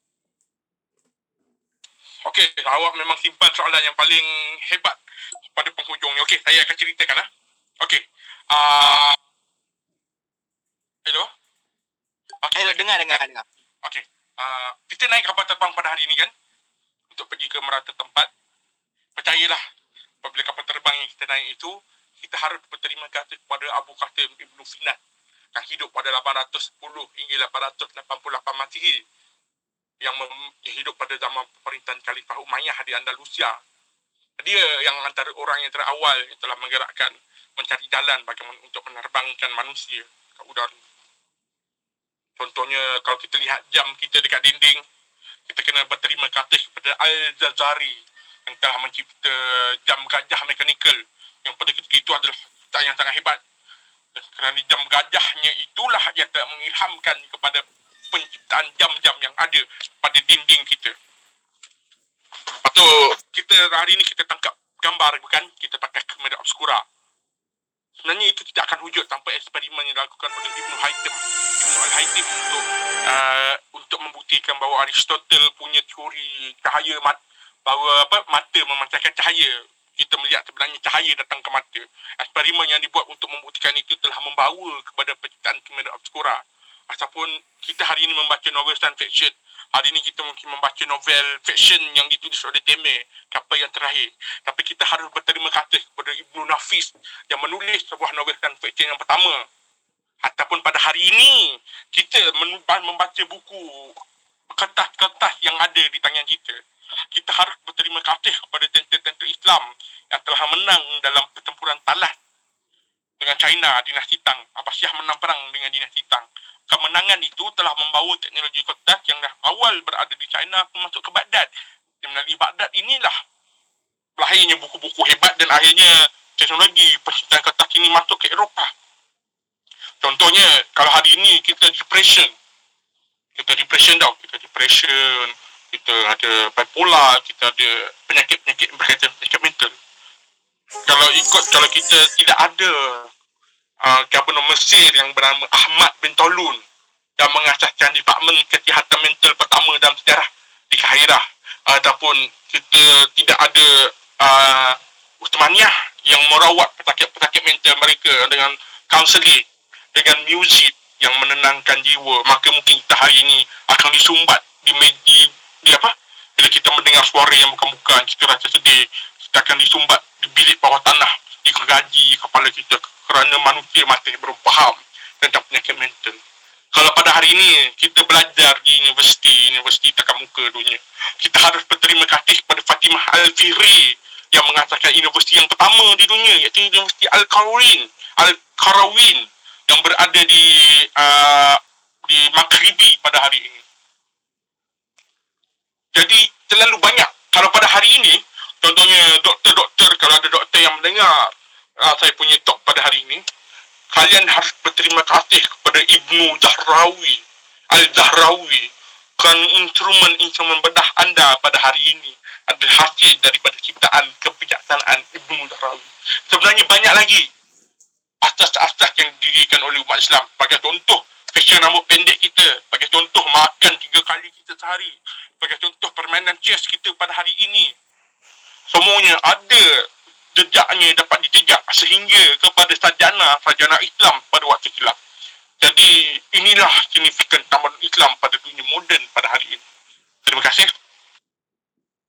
Okey, awak memang simpan soalan yang paling hebat pada penghujung ni. Okey, saya akan ceritakan lah. Okey. Uh, hello? Okay. Hello, dengar, dengar, dengar. Okey. Uh, kita naik kapal terbang pada hari ini kan? Untuk pergi ke merata tempat. Percayalah, apabila kapal terbang yang kita naik itu, kita harus berterima kasih kepada Abu Qasim Ibn Finat yang hidup pada 810 hingga 888 Masihi yang hidup pada zaman pemerintahan Khalifah Umayyah di Andalusia. Dia yang antara orang yang terawal yang telah menggerakkan mencari jalan bagaimana untuk menerbangkan manusia ke udara. Contohnya kalau kita lihat jam kita dekat dinding, kita kena berterima kasih kepada Al-Jazari yang telah mencipta jam gajah mekanikal yang pada ketika itu adalah yang sangat hebat. Kerana jam gajahnya itulah yang telah mengilhamkan kepada penciptaan jam-jam yang ada pada dinding kita. Lepas tu, kita hari ni kita tangkap gambar bukan? Kita pakai kamera obscura. sebenarnya itu tidak akan wujud tanpa eksperimen yang dilakukan oleh Ibn Haytham Ibn Al-Haytham untuk uh, untuk membuktikan bahawa Aristotle punya teori cahaya mat, bahawa apa mata memancarkan cahaya kita melihat sebenarnya cahaya datang ke mata eksperimen yang dibuat untuk membuktikan itu telah membawa kepada penciptaan kamera obscura ataupun kita hari ini membaca novel science fiction Hari ini kita mungkin membaca novel fiction yang ditulis oleh Teme, kapal yang terakhir. Tapi kita harus berterima kasih kepada Ibnu Nafis yang menulis sebuah novel science fiction yang pertama. Ataupun pada hari ini, kita membaca buku kertas-kertas yang ada di tangan kita. Kita harus berterima kasih kepada tentera-tentera Islam yang telah menang dalam pertempuran talas dengan China, dinasti Tang. Abbasiyah menang perang dengan dinasti Tang kemenangan itu telah membawa teknologi kertas yang dah awal berada di China masuk ke Baghdad. Dan melalui Baghdad inilah lahirnya buku-buku hebat dan akhirnya teknologi penciptaan kertas ini masuk ke Eropah. Contohnya, kalau hari ini kita depression, kita depression tau, kita depression, kita ada bipolar, kita ada penyakit-penyakit berkaitan penyakit mental. Kalau ikut, kalau kita tidak ada uh, Governor Mesir yang bernama Ahmad bin Tolun yang mengasaskan Departemen Kesihatan Mental pertama dalam sejarah di Kahirah ataupun kita tidak ada uh, Uthmaniyah yang merawat pesakit-pesakit mental mereka dengan kaunseling dengan muzik yang menenangkan jiwa. Maka mungkin kita hari ini akan disumbat di media di apa? Bila kita mendengar suara yang bukan-bukan kita rasa sedih. Kita akan disumbat di bilik bawah tanah di gaji kepala kita kerana manusia masih belum faham tentang penyakit mental. Kalau pada hari ini kita belajar di universiti, universiti takkan muka dunia, kita harus berterima kasih kepada Fatimah Al-Fihri yang mengasaskan universiti yang pertama di dunia iaitu Universiti Al-Qarawin, Al-Qarawin yang berada di uh, di Maghribi pada hari ini. Jadi terlalu banyak. Kalau pada hari ini, contohnya doktor-doktor, kalau ada doktor yang mendengar uh, saya punya talk pada hari ini kalian harus berterima kasih kepada Ibnu Zahrawi Al-Zahrawi kerana instrumen-instrumen bedah anda pada hari ini adalah hasil daripada ciptaan kebijaksanaan Ibnu Zahrawi. Sebenarnya banyak lagi asas-asas yang didirikan oleh umat Islam bagi contoh fashion rambut pendek kita bagi contoh makan tiga kali kita sehari bagi contoh permainan chess kita pada hari ini. Semuanya ada jejaknya dapat dijejak sehingga kepada sarjana sarjana Islam pada waktu silam. Jadi inilah signifikan tamadun Islam pada dunia moden pada hari ini. Terima kasih.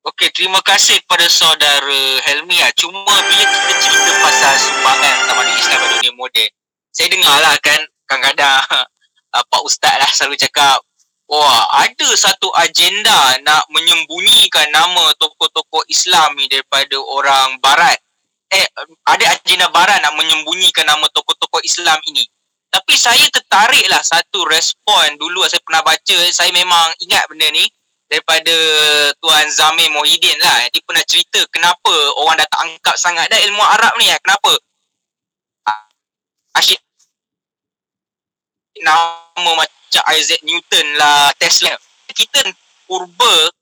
Okey, terima kasih kepada saudara Helmi. Ya. Cuma bila kita cerita pasal sumbangan tamadun Islam pada dunia moden, saya dengar lah kan kadang-kadang <laughs> Pak Ustaz lah selalu cakap Wah, ada satu agenda nak menyembunyikan nama tokoh-tokoh Islam ni daripada orang barat eh ada agenda barat nak menyembunyikan nama tokoh-tokoh Islam ini. Tapi saya tertariklah satu respon dulu saya pernah baca, saya memang ingat benda ni daripada Tuan Zamir Mohidin lah. Dia pernah cerita kenapa orang dah tak angkat sangat dah ilmu Arab ni. Eh. Kenapa? Asyik nama macam Isaac Newton lah, Tesla. Kita purba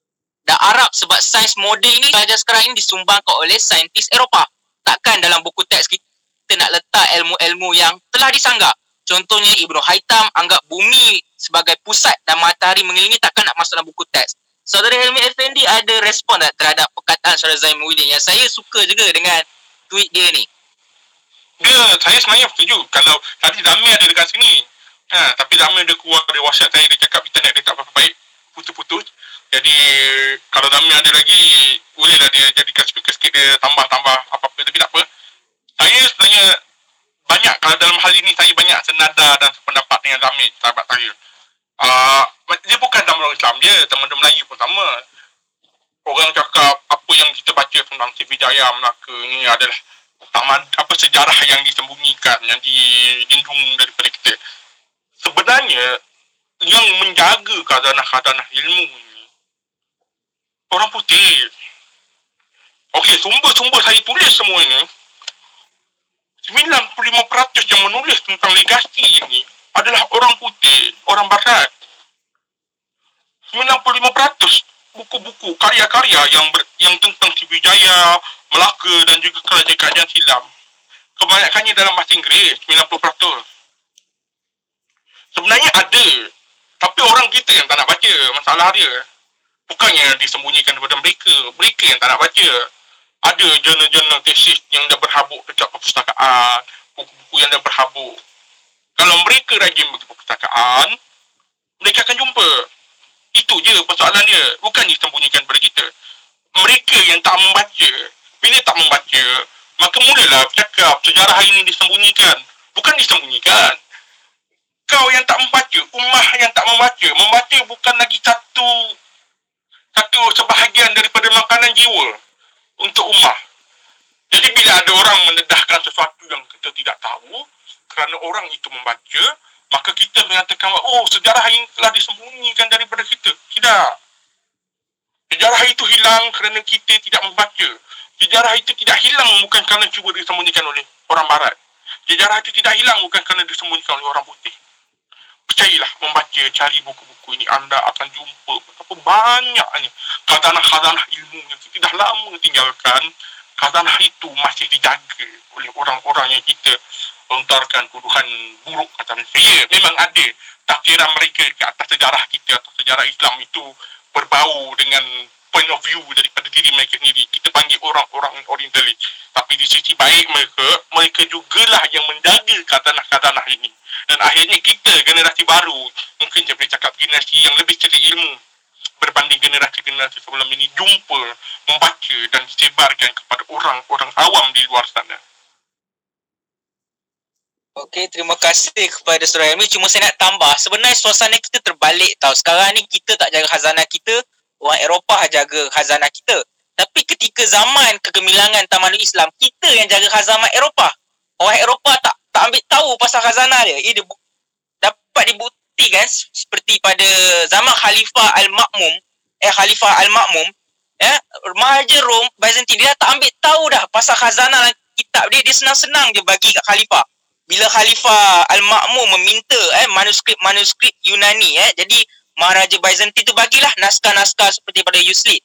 dah Arab sebab sains moden ni sahaja sekarang ini disumbangkan oleh saintis Eropah takkan dalam buku teks kita nak letak ilmu-ilmu yang telah disanggah. Contohnya Ibnu Haitam anggap bumi sebagai pusat dan matahari mengelilingi takkan nak masuk dalam buku teks. Saudara Helmi Effendi ada respon tak terhadap perkataan Saudara Zain Muhyiddin yang saya suka juga dengan tweet dia ni? Dia, saya sebenarnya setuju. Kalau tadi Zamir ada dekat sini. Ha, tapi Zamir dia keluar dari WhatsApp saya, dia cakap internet dia tak apa-apa baik. Putus-putus. Jadi kalau Dami ada lagi bolehlah dia jadikan speaker sikit dia tambah-tambah apa-apa tapi tak apa. Saya sebenarnya banyak kalau dalam hal ini saya banyak senada dan sependapat dengan Dami sahabat saya. Uh, dia bukan dalam orang Islam dia teman-teman Melayu pun sama. Orang cakap apa yang kita baca tentang Sriwijaya Melaka ini adalah tamad, apa sejarah yang disembunyikan yang dilindung daripada kita. Sebenarnya yang menjaga khazanah-khazanah ilmu orang putih. Okey, sumber-sumber saya tulis semua ini, 95% yang menulis tentang legasi ini adalah orang putih, orang barat. 95% buku-buku, karya-karya yang ber, yang tentang Sriwijaya, Melaka dan juga kerajaan-kerajaan silam kebanyakannya dalam bahasa Inggeris 90% sebenarnya ada tapi orang kita yang tak nak baca masalah dia bukannya disembunyikan daripada mereka. Mereka yang tak nak baca. Ada jurnal-jurnal tesis yang dah berhabuk dekat perpustakaan buku-buku yang dah berhabuk. Kalau mereka rajin pergi perpustakaan mereka akan jumpa. Itu je persoalan dia. Bukan disembunyikan daripada kita. Mereka yang tak membaca bila tak membaca maka mulalah cakap sejarah ini disembunyikan. Bukan disembunyikan. Kau yang tak membaca ummah yang tak membaca membaca bukan lagi satu satu sebahagian daripada makanan jiwa untuk ummah. Jadi bila ada orang mendedahkan sesuatu yang kita tidak tahu kerana orang itu membaca maka kita mengatakan oh sejarah ini telah disembunyikan daripada kita. Tidak. Sejarah itu hilang kerana kita tidak membaca. Sejarah itu tidak hilang bukan kerana cuba disembunyikan oleh orang barat. Sejarah itu tidak hilang bukan kerana disembunyikan oleh orang putih percayalah membaca cari buku-buku ini anda akan jumpa betapa banyaknya khazanah-khazanah ilmu yang kita dah lama tinggalkan khazanah itu masih dijaga oleh orang-orang yang kita lontarkan tuduhan buruk kata mereka. Ya, memang ada takdiran mereka ke atas sejarah kita atau sejarah Islam itu berbau dengan point of view daripada diri mereka sendiri. Kita panggil orang-orang orientalis. Tapi di sisi baik mereka, mereka jugalah yang menjaga kata-kata ini. Dan akhirnya kita, generasi baru, mungkin saya boleh cakap generasi yang lebih cerdik ilmu berbanding generasi-generasi sebelum ini jumpa, membaca dan disebarkan kepada orang-orang awam di luar sana. Okey, terima kasih kepada Surah Ilmi. Cuma saya nak tambah, sebenarnya suasana kita terbalik tau. Sekarang ni kita tak jaga khazanah kita, orang Eropah jaga khazanah kita. Tapi ketika zaman kegemilangan Tamanul Islam, kita yang jaga khazanah Eropah. Orang Eropah tak tak ambil tahu pasal khazanah dia. Ia dia dapat dibuktikan seperti pada zaman Khalifah Al-Ma'mum, eh Khalifah Al-Ma'mum, eh Maharaja Rom, Byzantine, dia tak ambil tahu dah pasal khazanah kitab dia. Dia senang-senang je bagi kat Khalifah bila Khalifah Al-Ma'mum meminta eh manuskrip-manuskrip Yunani eh jadi Maharaja Byzantine tu bagilah naskah-naskah seperti pada Yuslit.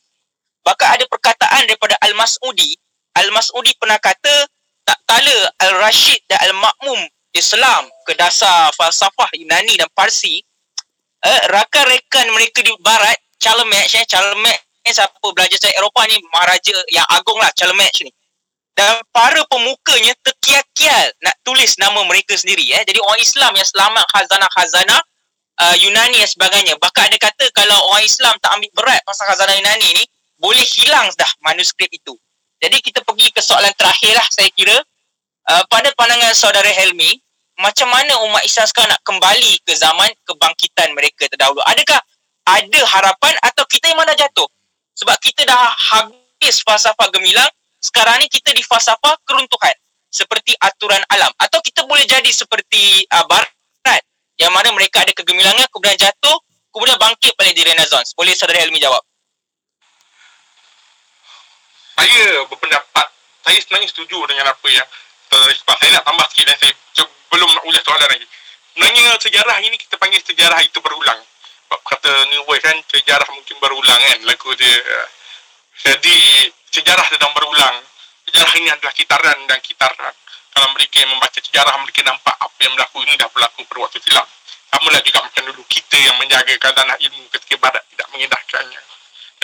Bahkan ada perkataan daripada Al-Mas'udi, Al-Mas'udi pernah kata tak tala Al-Rashid dan Al-Ma'mum Islam ke dasar falsafah Yunani dan Parsi, eh, rakan-rakan mereka di barat, Charlemagne, eh, Charlemagne eh, siapa belajar saya Eropah ni, Maharaja yang agung lah Charlemagne ni dan para pemukanya terkial-kial nak tulis nama mereka sendiri eh. Jadi orang Islam yang selamat khazanah-khazanah uh, Yunani dan sebagainya. Bahkan ada kata kalau orang Islam tak ambil berat pasal khazanah Yunani ni, boleh hilang dah manuskrip itu. Jadi kita pergi ke soalan terakhir lah saya kira. Uh, pada pandangan saudara Helmi, macam mana umat Islam sekarang nak kembali ke zaman kebangkitan mereka terdahulu? Adakah ada harapan atau kita memang dah jatuh? Sebab kita dah habis falsafah gemilang, sekarang ni kita di fasa apa keruntuhan seperti aturan alam atau kita boleh jadi seperti uh, barat yang mana mereka ada kegemilangan kemudian jatuh kemudian bangkit balik di renaissance boleh saudara Helmi jawab saya berpendapat saya sebenarnya setuju dengan apa yang Ispah saya nak tambah sikit dan saya belum nak ulas soalan lagi sebenarnya sejarah ini kita panggil sejarah itu berulang kata New Wave kan sejarah mungkin berulang kan lagu dia jadi sejarah sedang berulang. Sejarah ini adalah kitaran dan kitaran. Kalau mereka yang membaca sejarah, mereka nampak apa yang berlaku ini dah berlaku pada waktu silam. Sama lah juga macam dulu kita yang menjaga keadaan ilmu ketika barat tidak mengendahkannya.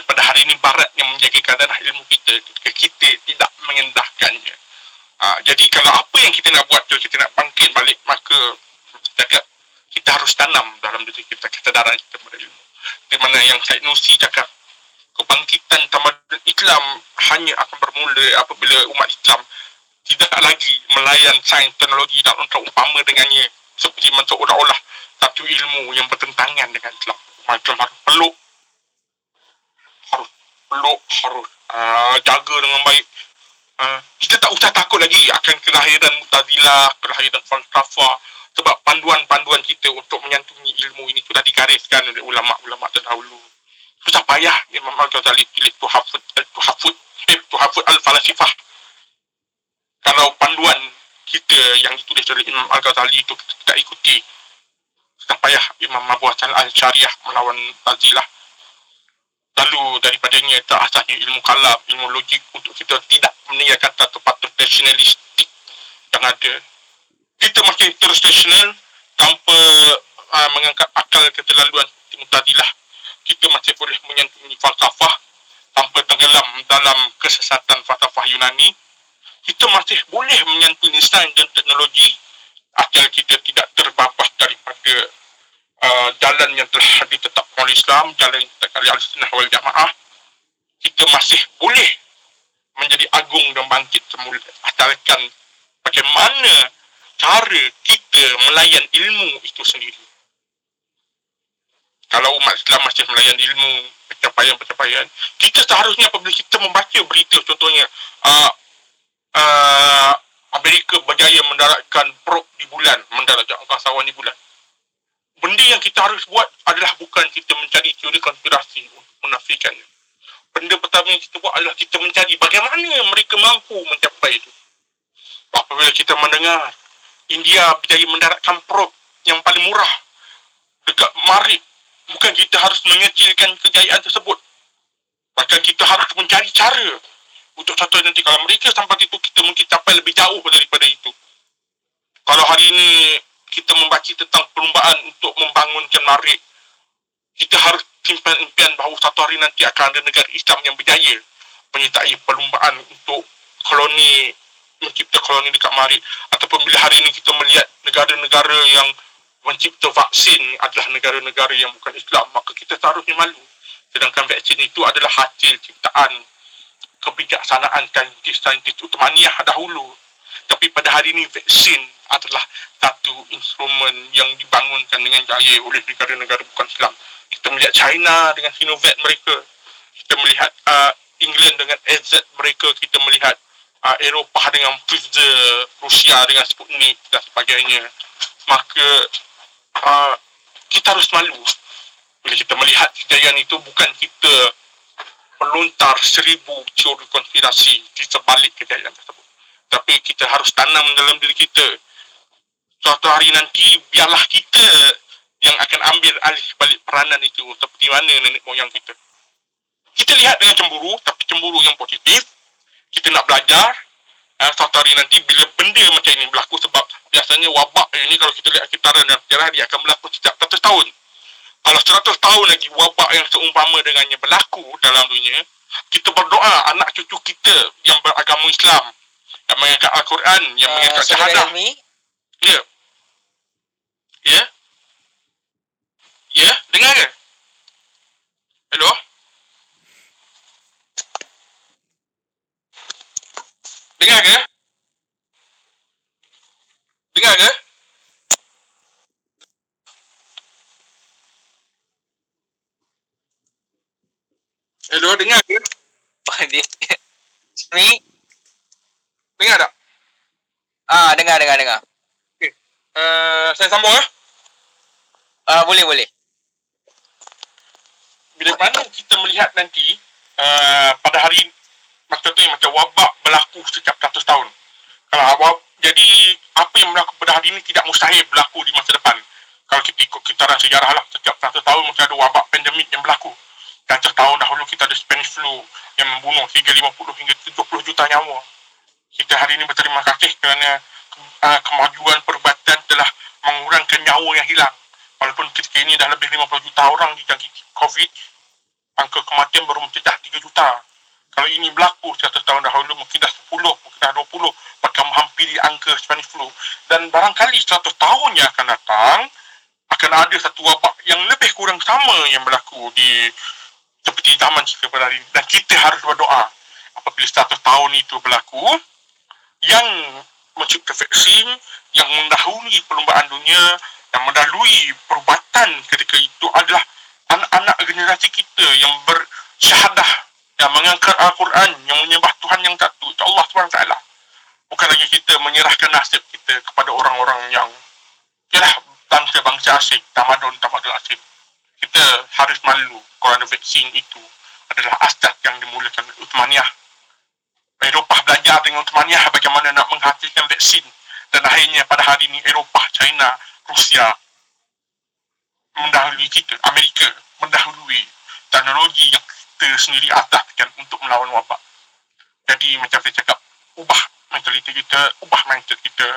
Pada hari ini barat yang menjaga keadaan ilmu kita ketika kita tidak mengendahkannya. Ha, jadi kalau apa yang kita nak buat tu, kita nak bangkit balik, maka cakap, kita harus tanam dalam diri kita kesedaran kita pada ilmu. Di mana yang Syed Nusi cakap, kebangkitan tamadun Islam hanya akan bermula apabila umat Islam tidak lagi melayan sains teknologi dan untuk umpama dengannya seperti seolah-olah satu ilmu yang bertentangan dengan Islam. Islam harus peluk peluk harus uh, jaga dengan baik. Uh, kita tak usah takut lagi akan kelahiran mutazilah kelahiran falsafah sebab panduan-panduan kita untuk menyantuni ilmu ini sudah digariskan oleh ulama-ulama terdahulu. Susah payah Imam Al-Ghazali pilih Tuhafud Tuhafud eh, Tuhafud Al-Falasifah kalau panduan kita yang ditulis oleh Imam Al-Ghazali itu kita tidak ikuti susah payah Imam Abu Hassan Al-Syariah melawan Tazilah lalu daripadanya terasasnya ilmu kalam ilmu logik untuk kita tidak meninggalkan satu patut rasionalistik yang ada. Kita makin terus nasional tanpa uh, mengangkat akal keterlaluan mutadilah. Kita masih boleh menyantuni falsafah tanpa tenggelam dalam kesesatan falsafah Yunani. Kita masih boleh menyantuni sains dan teknologi asal kita tidak terbabas daripada uh, jalan yang telah ditetapkan oleh Islam, jalan yang ditetapkan oleh Al-Sunnah wal Jamaah. Kita masih boleh menjadi agung dan bangkit semula asalkan bagaimana cara kita melayan ilmu itu sendiri kalau umat Islam masih melayan ilmu pencapaian-pencapaian kita seharusnya apabila kita membaca berita contohnya uh, uh, Amerika berjaya mendaratkan probe di bulan mendaratkan angkasawan di bulan benda yang kita harus buat adalah bukan kita mencari teori konspirasi untuk menafikannya benda pertama yang kita buat adalah kita mencari bagaimana mereka mampu mencapai itu. Apabila kita mendengar India berjaya mendaratkan probe yang paling murah dekat Marib, bukan kita harus mengecilkan kejayaan tersebut. Bahkan kita harus mencari cara untuk satu nanti kalau mereka sampai itu kita mungkin capai lebih jauh daripada itu. Kalau hari ini kita membaca tentang perlumbaan untuk membangunkan Marib, kita harus simpan impian bahawa satu hari nanti akan ada negara Islam yang berjaya menyertai perlumbaan untuk koloni mencipta koloni dekat Mari. Ataupun bila hari ini kita melihat negara-negara yang mencipta vaksin adalah negara-negara yang bukan Islam maka kita seharusnya malu. Sedangkan vaksin itu adalah hasil ciptaan kebijaksanaan saintis-saintis Uthmaniyah dahulu tapi pada hari ini vaksin adalah satu instrumen yang dibangunkan dengan jaya oleh negara-negara bukan Islam. Kita melihat China dengan Sinovac mereka. Kita melihat uh, England dengan AZ mereka. Kita melihat uh, Eropah dengan Pfizer Rusia dengan Sputnik dan sebagainya. Maka uh, kita harus malu. Bila kita melihat kejayaan itu bukan kita melontar seribu teori konspirasi di sebalik kejayaan tersebut tapi kita harus tanam dalam diri kita suatu hari nanti biarlah kita yang akan ambil alih balik peranan itu seperti mana nenek moyang kita. Kita lihat dengan cemburu, tapi cemburu yang positif. Kita nak belajar. Uh, suatu hari nanti bila benda macam ini berlaku sebab biasanya wabak ini kalau kita lihat kitaran dan sejarah dia akan berlaku setiap 100 tahun. Kalau 100 tahun lagi wabak yang seumpama dengannya berlaku dalam dunia, kita berdoa anak cucu kita yang beragama Islam, mengangkat Al-Quran, yang uh, mengangkat syahadah. Ya. Yeah. Ya. Yeah. Ya, dengar ke? Hello? Dengar ke? Dengar ke? Hello, dengar ke? <laughs> Ni? Dengar tak? Ah, dengar, dengar, dengar. Okay. Uh, saya sambung ya? Ah, boleh, boleh bila mana kita melihat nanti uh, pada hari maksudnya macam wabak berlaku setiap 100 tahun kalau wab, jadi apa yang berlaku pada hari ini tidak mustahil berlaku di masa depan kalau kita ikut kitaran sejarah lah setiap 100 tahun mesti ada wabak pandemik yang berlaku 100 tahun dahulu kita ada Spanish flu yang membunuh 350 hingga 70 juta nyawa kita hari ini berterima kasih kerana uh, kemajuan perubatan telah mengurangkan nyawa yang hilang walaupun ketika ini dah lebih 50 juta orang dijangkiti COVID, angka kematian baru mencecah 3 juta. Kalau ini berlaku 100 tahun dahulu, mungkin dah 10, mungkin dah 20, bahkan menghampiri angka Spanish flu. Dan barangkali 100 tahun yang akan datang, akan ada satu wabak yang lebih kurang sama yang berlaku di seperti zaman kita pada hari ini. Dan kita harus berdoa apabila 100 tahun itu berlaku, yang mencipta vaksin, yang mendahului perlumbaan dunia, yang mendahului perubatan ketika itu adalah anak-anak generasi kita yang bersyahadah yang mengangkat Al-Quran yang menyembah Tuhan yang satu Allah SWT bukan lagi kita menyerahkan nasib kita kepada orang-orang yang ialah bangsa-bangsa asing tamadun-tamadun asing. Kita harus malu kerana vaksin itu adalah asas yang dimulakan Uthmaniyah Eropah belajar dengan Uthmaniyah bagaimana nak menghasilkan vaksin dan akhirnya pada hari ini Eropah, China, Rusia mendahului kita, Amerika mendahului teknologi yang kita sendiri ataskan untuk melawan wabak. Jadi macam saya cakap, ubah mentaliti kita, ubah mindset kita.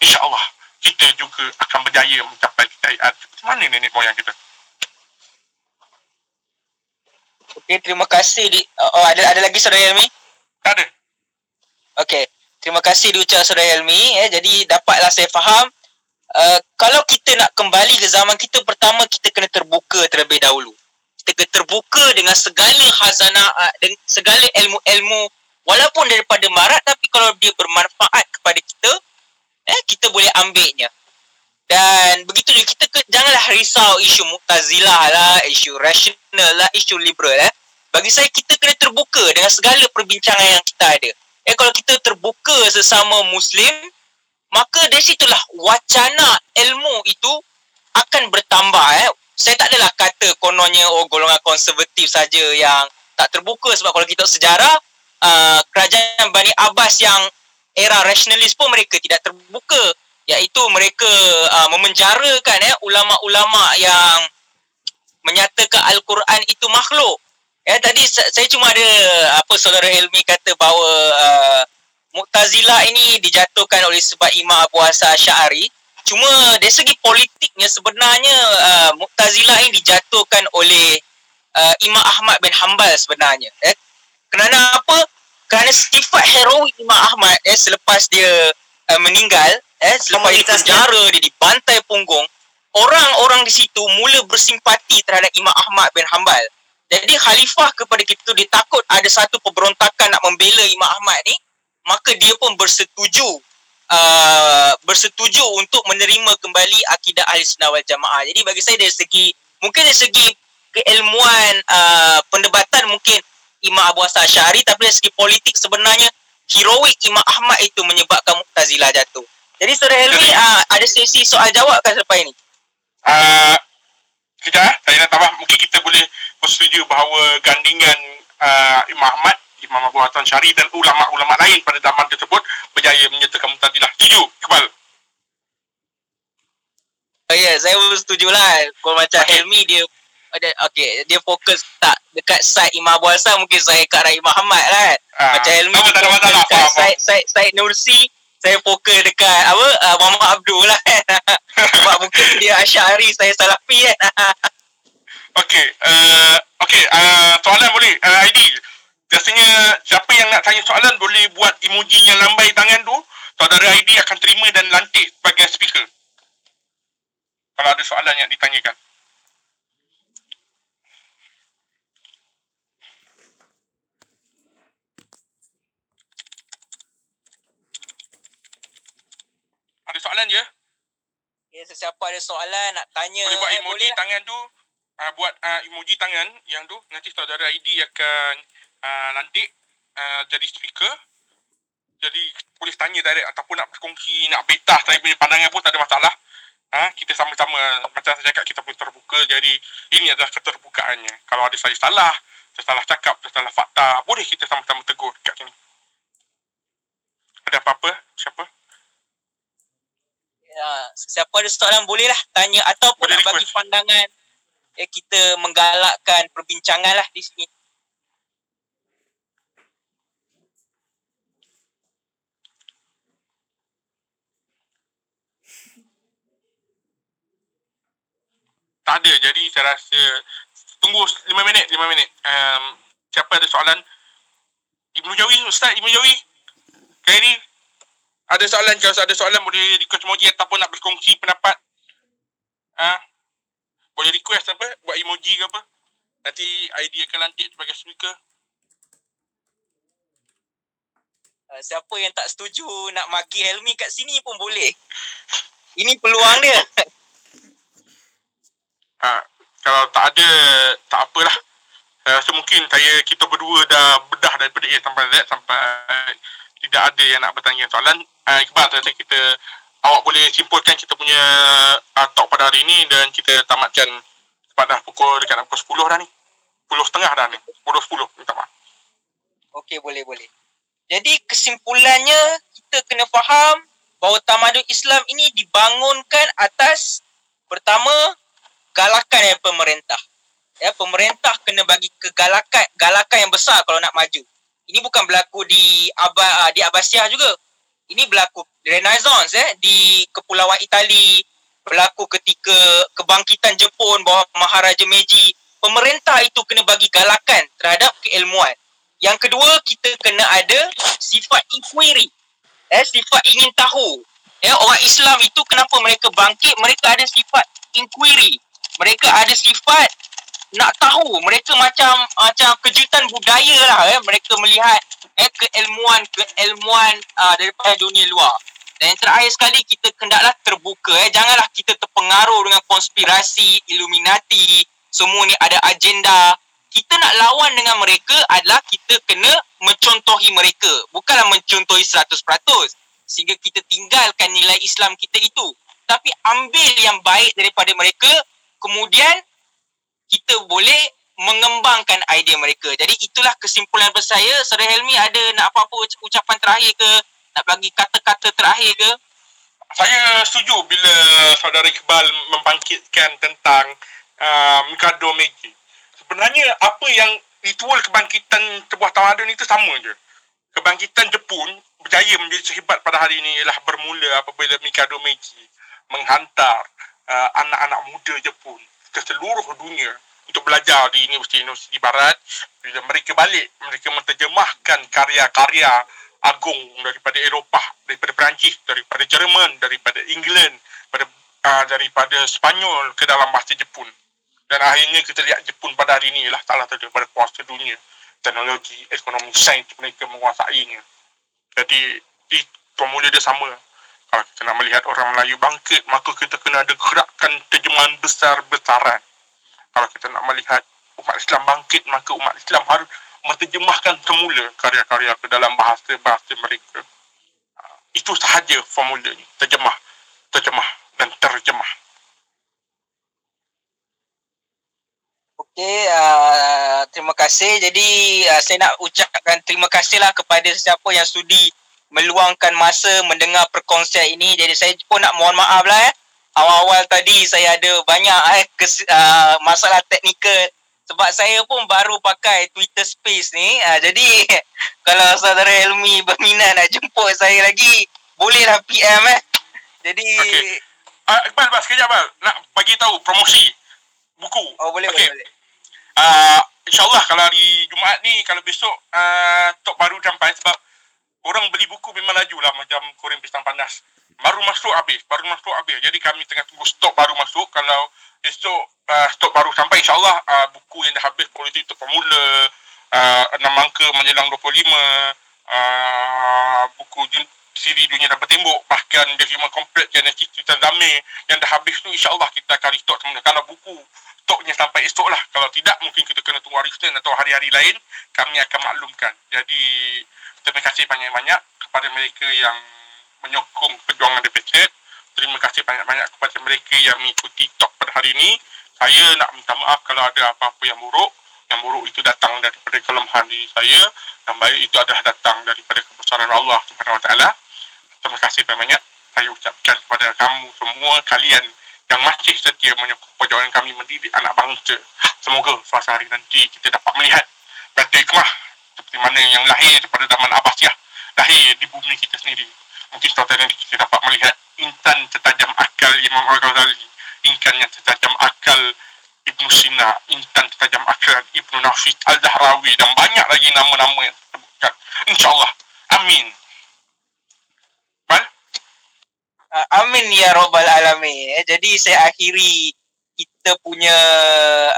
InsyaAllah kita juga akan berjaya mencapai kejayaan seperti mana nenek moyang kita. Okey, terima kasih. Di, oh, ada ada lagi Saudara Helmi? Tak ada. Okey, terima kasih diucap Saudara Helmi. Eh. Jadi, dapatlah saya faham. Uh, kalau kita nak kembali ke zaman kita, pertama kita kena terbuka terlebih dahulu. Kita kena terbuka dengan segala khazanah, uh, dengan segala ilmu-ilmu walaupun daripada marat tapi kalau dia bermanfaat kepada kita, eh, kita boleh ambilnya. Dan begitu juga kita ke, janganlah risau isu Mu'tazilah lah, isu rasional lah, isu liberal eh. Bagi saya kita kena terbuka dengan segala perbincangan yang kita ada. Eh kalau kita terbuka sesama muslim, maka dari situlah wacana ilmu itu akan bertambah eh. Saya tak adalah kata kononnya oh golongan konservatif saja yang tak terbuka sebab kalau kita sejarah uh, kerajaan Bani Abbas yang era rasionalis pun mereka tidak terbuka iaitu mereka uh, memenjarakan ya ulama-ulama yang menyatakan al-Quran itu makhluk. Ya tadi saya cuma ada apa saudara Helmi kata bahawa uh, Mu'tazilah ini dijatuhkan oleh sebab Imam Abu Hasan Asy'ari. Cuma dari segi politiknya sebenarnya uh, Mu'tazilah ini dijatuhkan oleh uh, Imam Ahmad bin Hanbal sebenarnya. Eh. Kerana apa? Kerana sifat heroik Imam Ahmad eh, selepas dia uh, meninggal eh selepas di penjara dia dibantai punggung orang-orang di situ mula bersimpati terhadap Imam Ahmad bin Hanbal jadi khalifah kepada kita dia takut ada satu pemberontakan nak membela Imam Ahmad ni maka dia pun bersetuju uh, bersetuju untuk menerima kembali akidah ahli sunnah wal jamaah. Jadi bagi saya dari segi mungkin dari segi keilmuan uh, pendebatan mungkin Imam Abu Hasan Syari tapi dari segi politik sebenarnya heroik Imam Ahmad itu menyebabkan Mu'tazilah jatuh. Jadi Saudara Helmi uh, ada sesi soal jawab kan selepas ini? Uh, sekejap eh. Saya nak tambah. Mungkin kita boleh bersetuju bahawa gandingan uh, Imam Ahmad, Imam Abu Hassan Syari dan ulama-ulama lain pada zaman tersebut berjaya menyertakan Mutazilah. Setuju, Iqbal? Oh, ya, yeah, saya setuju lah. Kalau macam okay. Helmi dia ada okey dia fokus tak dekat side Imam Abu Hassan mungkin saya kat arah Imam Ahmad lah. Uh, macam Helmi tak ada masalah. Side, side, side Nursi saya fokus dekat apa uh, Muhammad Abdul lah kan. <laughs> Sebab mungkin dia Asyari, saya Salafi kan. <laughs> Okey, uh, okey, uh, soalan boleh uh, ID. Biasanya siapa yang nak tanya soalan boleh buat emoji yang lambai tangan tu. Saudara ID akan terima dan lantik sebagai speaker. Kalau ada soalan yang ditanyakan. Ada soalan je? Ya, sesiapa ada soalan nak tanya. Boleh buat eh, emoji boleh tangan tu. Uh, buat uh, emoji tangan yang tu. Nanti saudara ID akan uh, lantik uh, jadi speaker. Jadi boleh tanya direct ataupun nak berkongsi, nak betah saya punya pandangan pun tak ada masalah. Ha, kita sama-sama macam saya cakap kita pun terbuka. Jadi ini adalah keterbukaannya. Kalau ada saya salah, saya salah cakap, saya salah fakta, boleh kita sama-sama tegur dekat sini. Ada apa-apa? Siapa? Ya, siapa ada soalan bolehlah tanya ataupun Boleh nak bagi pandangan ya, kita menggalakkan perbincangan lah di sini. Tak ada. Jadi saya rasa tunggu 5 minit, 5 minit. Um, siapa ada soalan? Ibnu Jawi, Ustaz Ibnu Jawi. Kali ni ada soalan kalau ada soalan boleh request emoji ataupun nak berkongsi pendapat. Ha? Boleh request apa? Buat emoji ke apa? Nanti ID akan lantik sebagai speaker. Uh, siapa yang tak setuju nak maki Helmi kat sini pun boleh. Ini peluang dia. Ha, kalau tak ada, tak apalah. Saya rasa mungkin saya, kita berdua dah bedah daripada A sampai Z sampai tidak ada yang nak bertanya. Soalan uh, Iqbal saya kita awak boleh simpulkan kita punya uh, talk pada hari ini dan kita tamatkan pada pukul dekat pukul 10 dah ni. 10 setengah dah ni. 10 10 minta maaf. Okey boleh boleh. Jadi kesimpulannya kita kena faham bahawa tamadun Islam ini dibangunkan atas pertama galakan dari pemerintah. Ya pemerintah kena bagi kegalakan galakan yang besar kalau nak maju ini bukan berlaku di Aba, di Abbasiyah juga Ini berlaku Renaissance eh di Kepulauan Itali, berlaku ketika kebangkitan Jepun bawah Maharaja Meiji. Pemerintah itu kena bagi galakan terhadap keilmuan. Yang kedua, kita kena ada sifat inquiry. Eh, sifat ingin tahu. Eh, orang Islam itu kenapa mereka bangkit? Mereka ada sifat inquiry. Mereka ada sifat nak tahu. Mereka macam macam kejutan budaya lah. Eh. Mereka melihat eh, keilmuan keilmuan uh, daripada dunia luar. Dan yang terakhir sekali kita hendaklah terbuka eh janganlah kita terpengaruh dengan konspirasi Illuminati semua ni ada agenda kita nak lawan dengan mereka adalah kita kena mencontohi mereka bukanlah mencontohi 100% sehingga kita tinggalkan nilai Islam kita itu tapi ambil yang baik daripada mereka kemudian kita boleh mengembangkan idea mereka. Jadi itulah kesimpulan daripada saya. Saudara Helmi ada nak apa-apa ucapan terakhir ke? Nak bagi kata-kata terakhir ke? Saya setuju bila saudara Iqbal membangkitkan tentang uh, Mikado Meiji. Sebenarnya apa yang ritual kebangkitan sebuah tamadun itu sama je. Kebangkitan Jepun berjaya menjadi sehebat pada hari ini ialah bermula apabila Mikado Meiji menghantar uh, anak-anak muda Jepun ke seluruh dunia untuk belajar di universiti-universiti barat. Bila mereka balik mereka menterjemahkan karya-karya agung daripada Eropah daripada Perancis daripada Jerman daripada England pada uh, daripada Spanyol ke dalam bahasa Jepun. Dan akhirnya kita lihat Jepun pada hari ini ialah salah satu daripada kuasa dunia. Teknologi, ekonomi, sains mereka menguasainya. Jadi di formula dia sama kalau kita nak melihat orang Melayu bangkit maka kita kena ada gerakan terjemahan besar-besaran kalau kita nak melihat umat Islam bangkit maka umat Islam harus menterjemahkan semula karya-karya ke dalam bahasa-bahasa mereka. Ah, itu sahaja formulanya terjemah terjemah dan terjemah. Okey, uh, terima kasih. Jadi uh, saya nak ucapkan terima kasihlah kepada siapa yang sudi meluangkan masa mendengar perkongsian ini. Jadi saya pun nak mohon maaf lah eh awal-awal tadi saya ada banyak eh kes, uh, masalah teknikal sebab saya pun baru pakai Twitter Space ni. Uh, jadi <laughs> kalau saudara Elmi berminat nak jemput saya lagi, bolehlah PM eh. Jadi okay. uh, ah, Iqbal, Iqbal, sekejap Iqbal. Nak bagi tahu promosi buku. Oh, boleh, okay. boleh, boleh. Uh, InsyaAllah kalau hari Jumaat ni, kalau besok uh, tok baru sampai sebab orang beli buku memang laju lah macam Korean Pistang Panas. Baru masuk habis. Baru masuk habis. Jadi kami tengah tunggu stok baru masuk. Kalau esok uh, stok baru sampai insyaallah uh, buku yang dah habis politik untuk pemula uh, enam angka menjelang 25 uh, buku siri dunia dapat tembok bahkan derima komplet genetik cerita zamir yang dah habis tu insyaallah kita akan restock semula. Kalau buku stoknya sampai esok lah kalau tidak mungkin kita kena tunggu hari Senin atau hari-hari lain kami akan maklumkan jadi terima kasih banyak-banyak kepada mereka yang menyokong perjuangan DPZ. Terima kasih banyak-banyak kepada mereka yang mengikuti talk pada hari ini. Saya nak minta maaf kalau ada apa-apa yang buruk. Yang buruk itu datang daripada kelemahan diri saya. Yang baik itu adalah datang daripada kebesaran Allah SWT. Terima kasih banyak-banyak. Saya ucapkan kepada kamu semua kalian yang masih setia menyokong kami mendidik anak bangsa. Semoga suatu hari nanti kita dapat melihat Batu Ikmah seperti mana yang lahir daripada zaman Abbasiyah lahir di bumi kita sendiri. Mungkin suatu hari kita dapat melihat intan setajam akal Imam Al-Ghazali intan yang setajam akal Ibnu Sina intan setajam akal Ibnu Nafis Al-Zahrawi dan banyak lagi nama-nama yang disebutkan insyaAllah amin Bal? Uh, amin ya Rabbal Alamin eh, jadi saya akhiri kita punya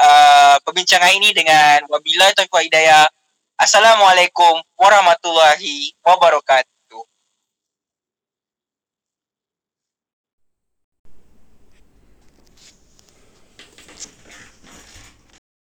uh, perbincangan ini dengan wabila taufiq hidayah. Assalamualaikum warahmatullahi wabarakatuh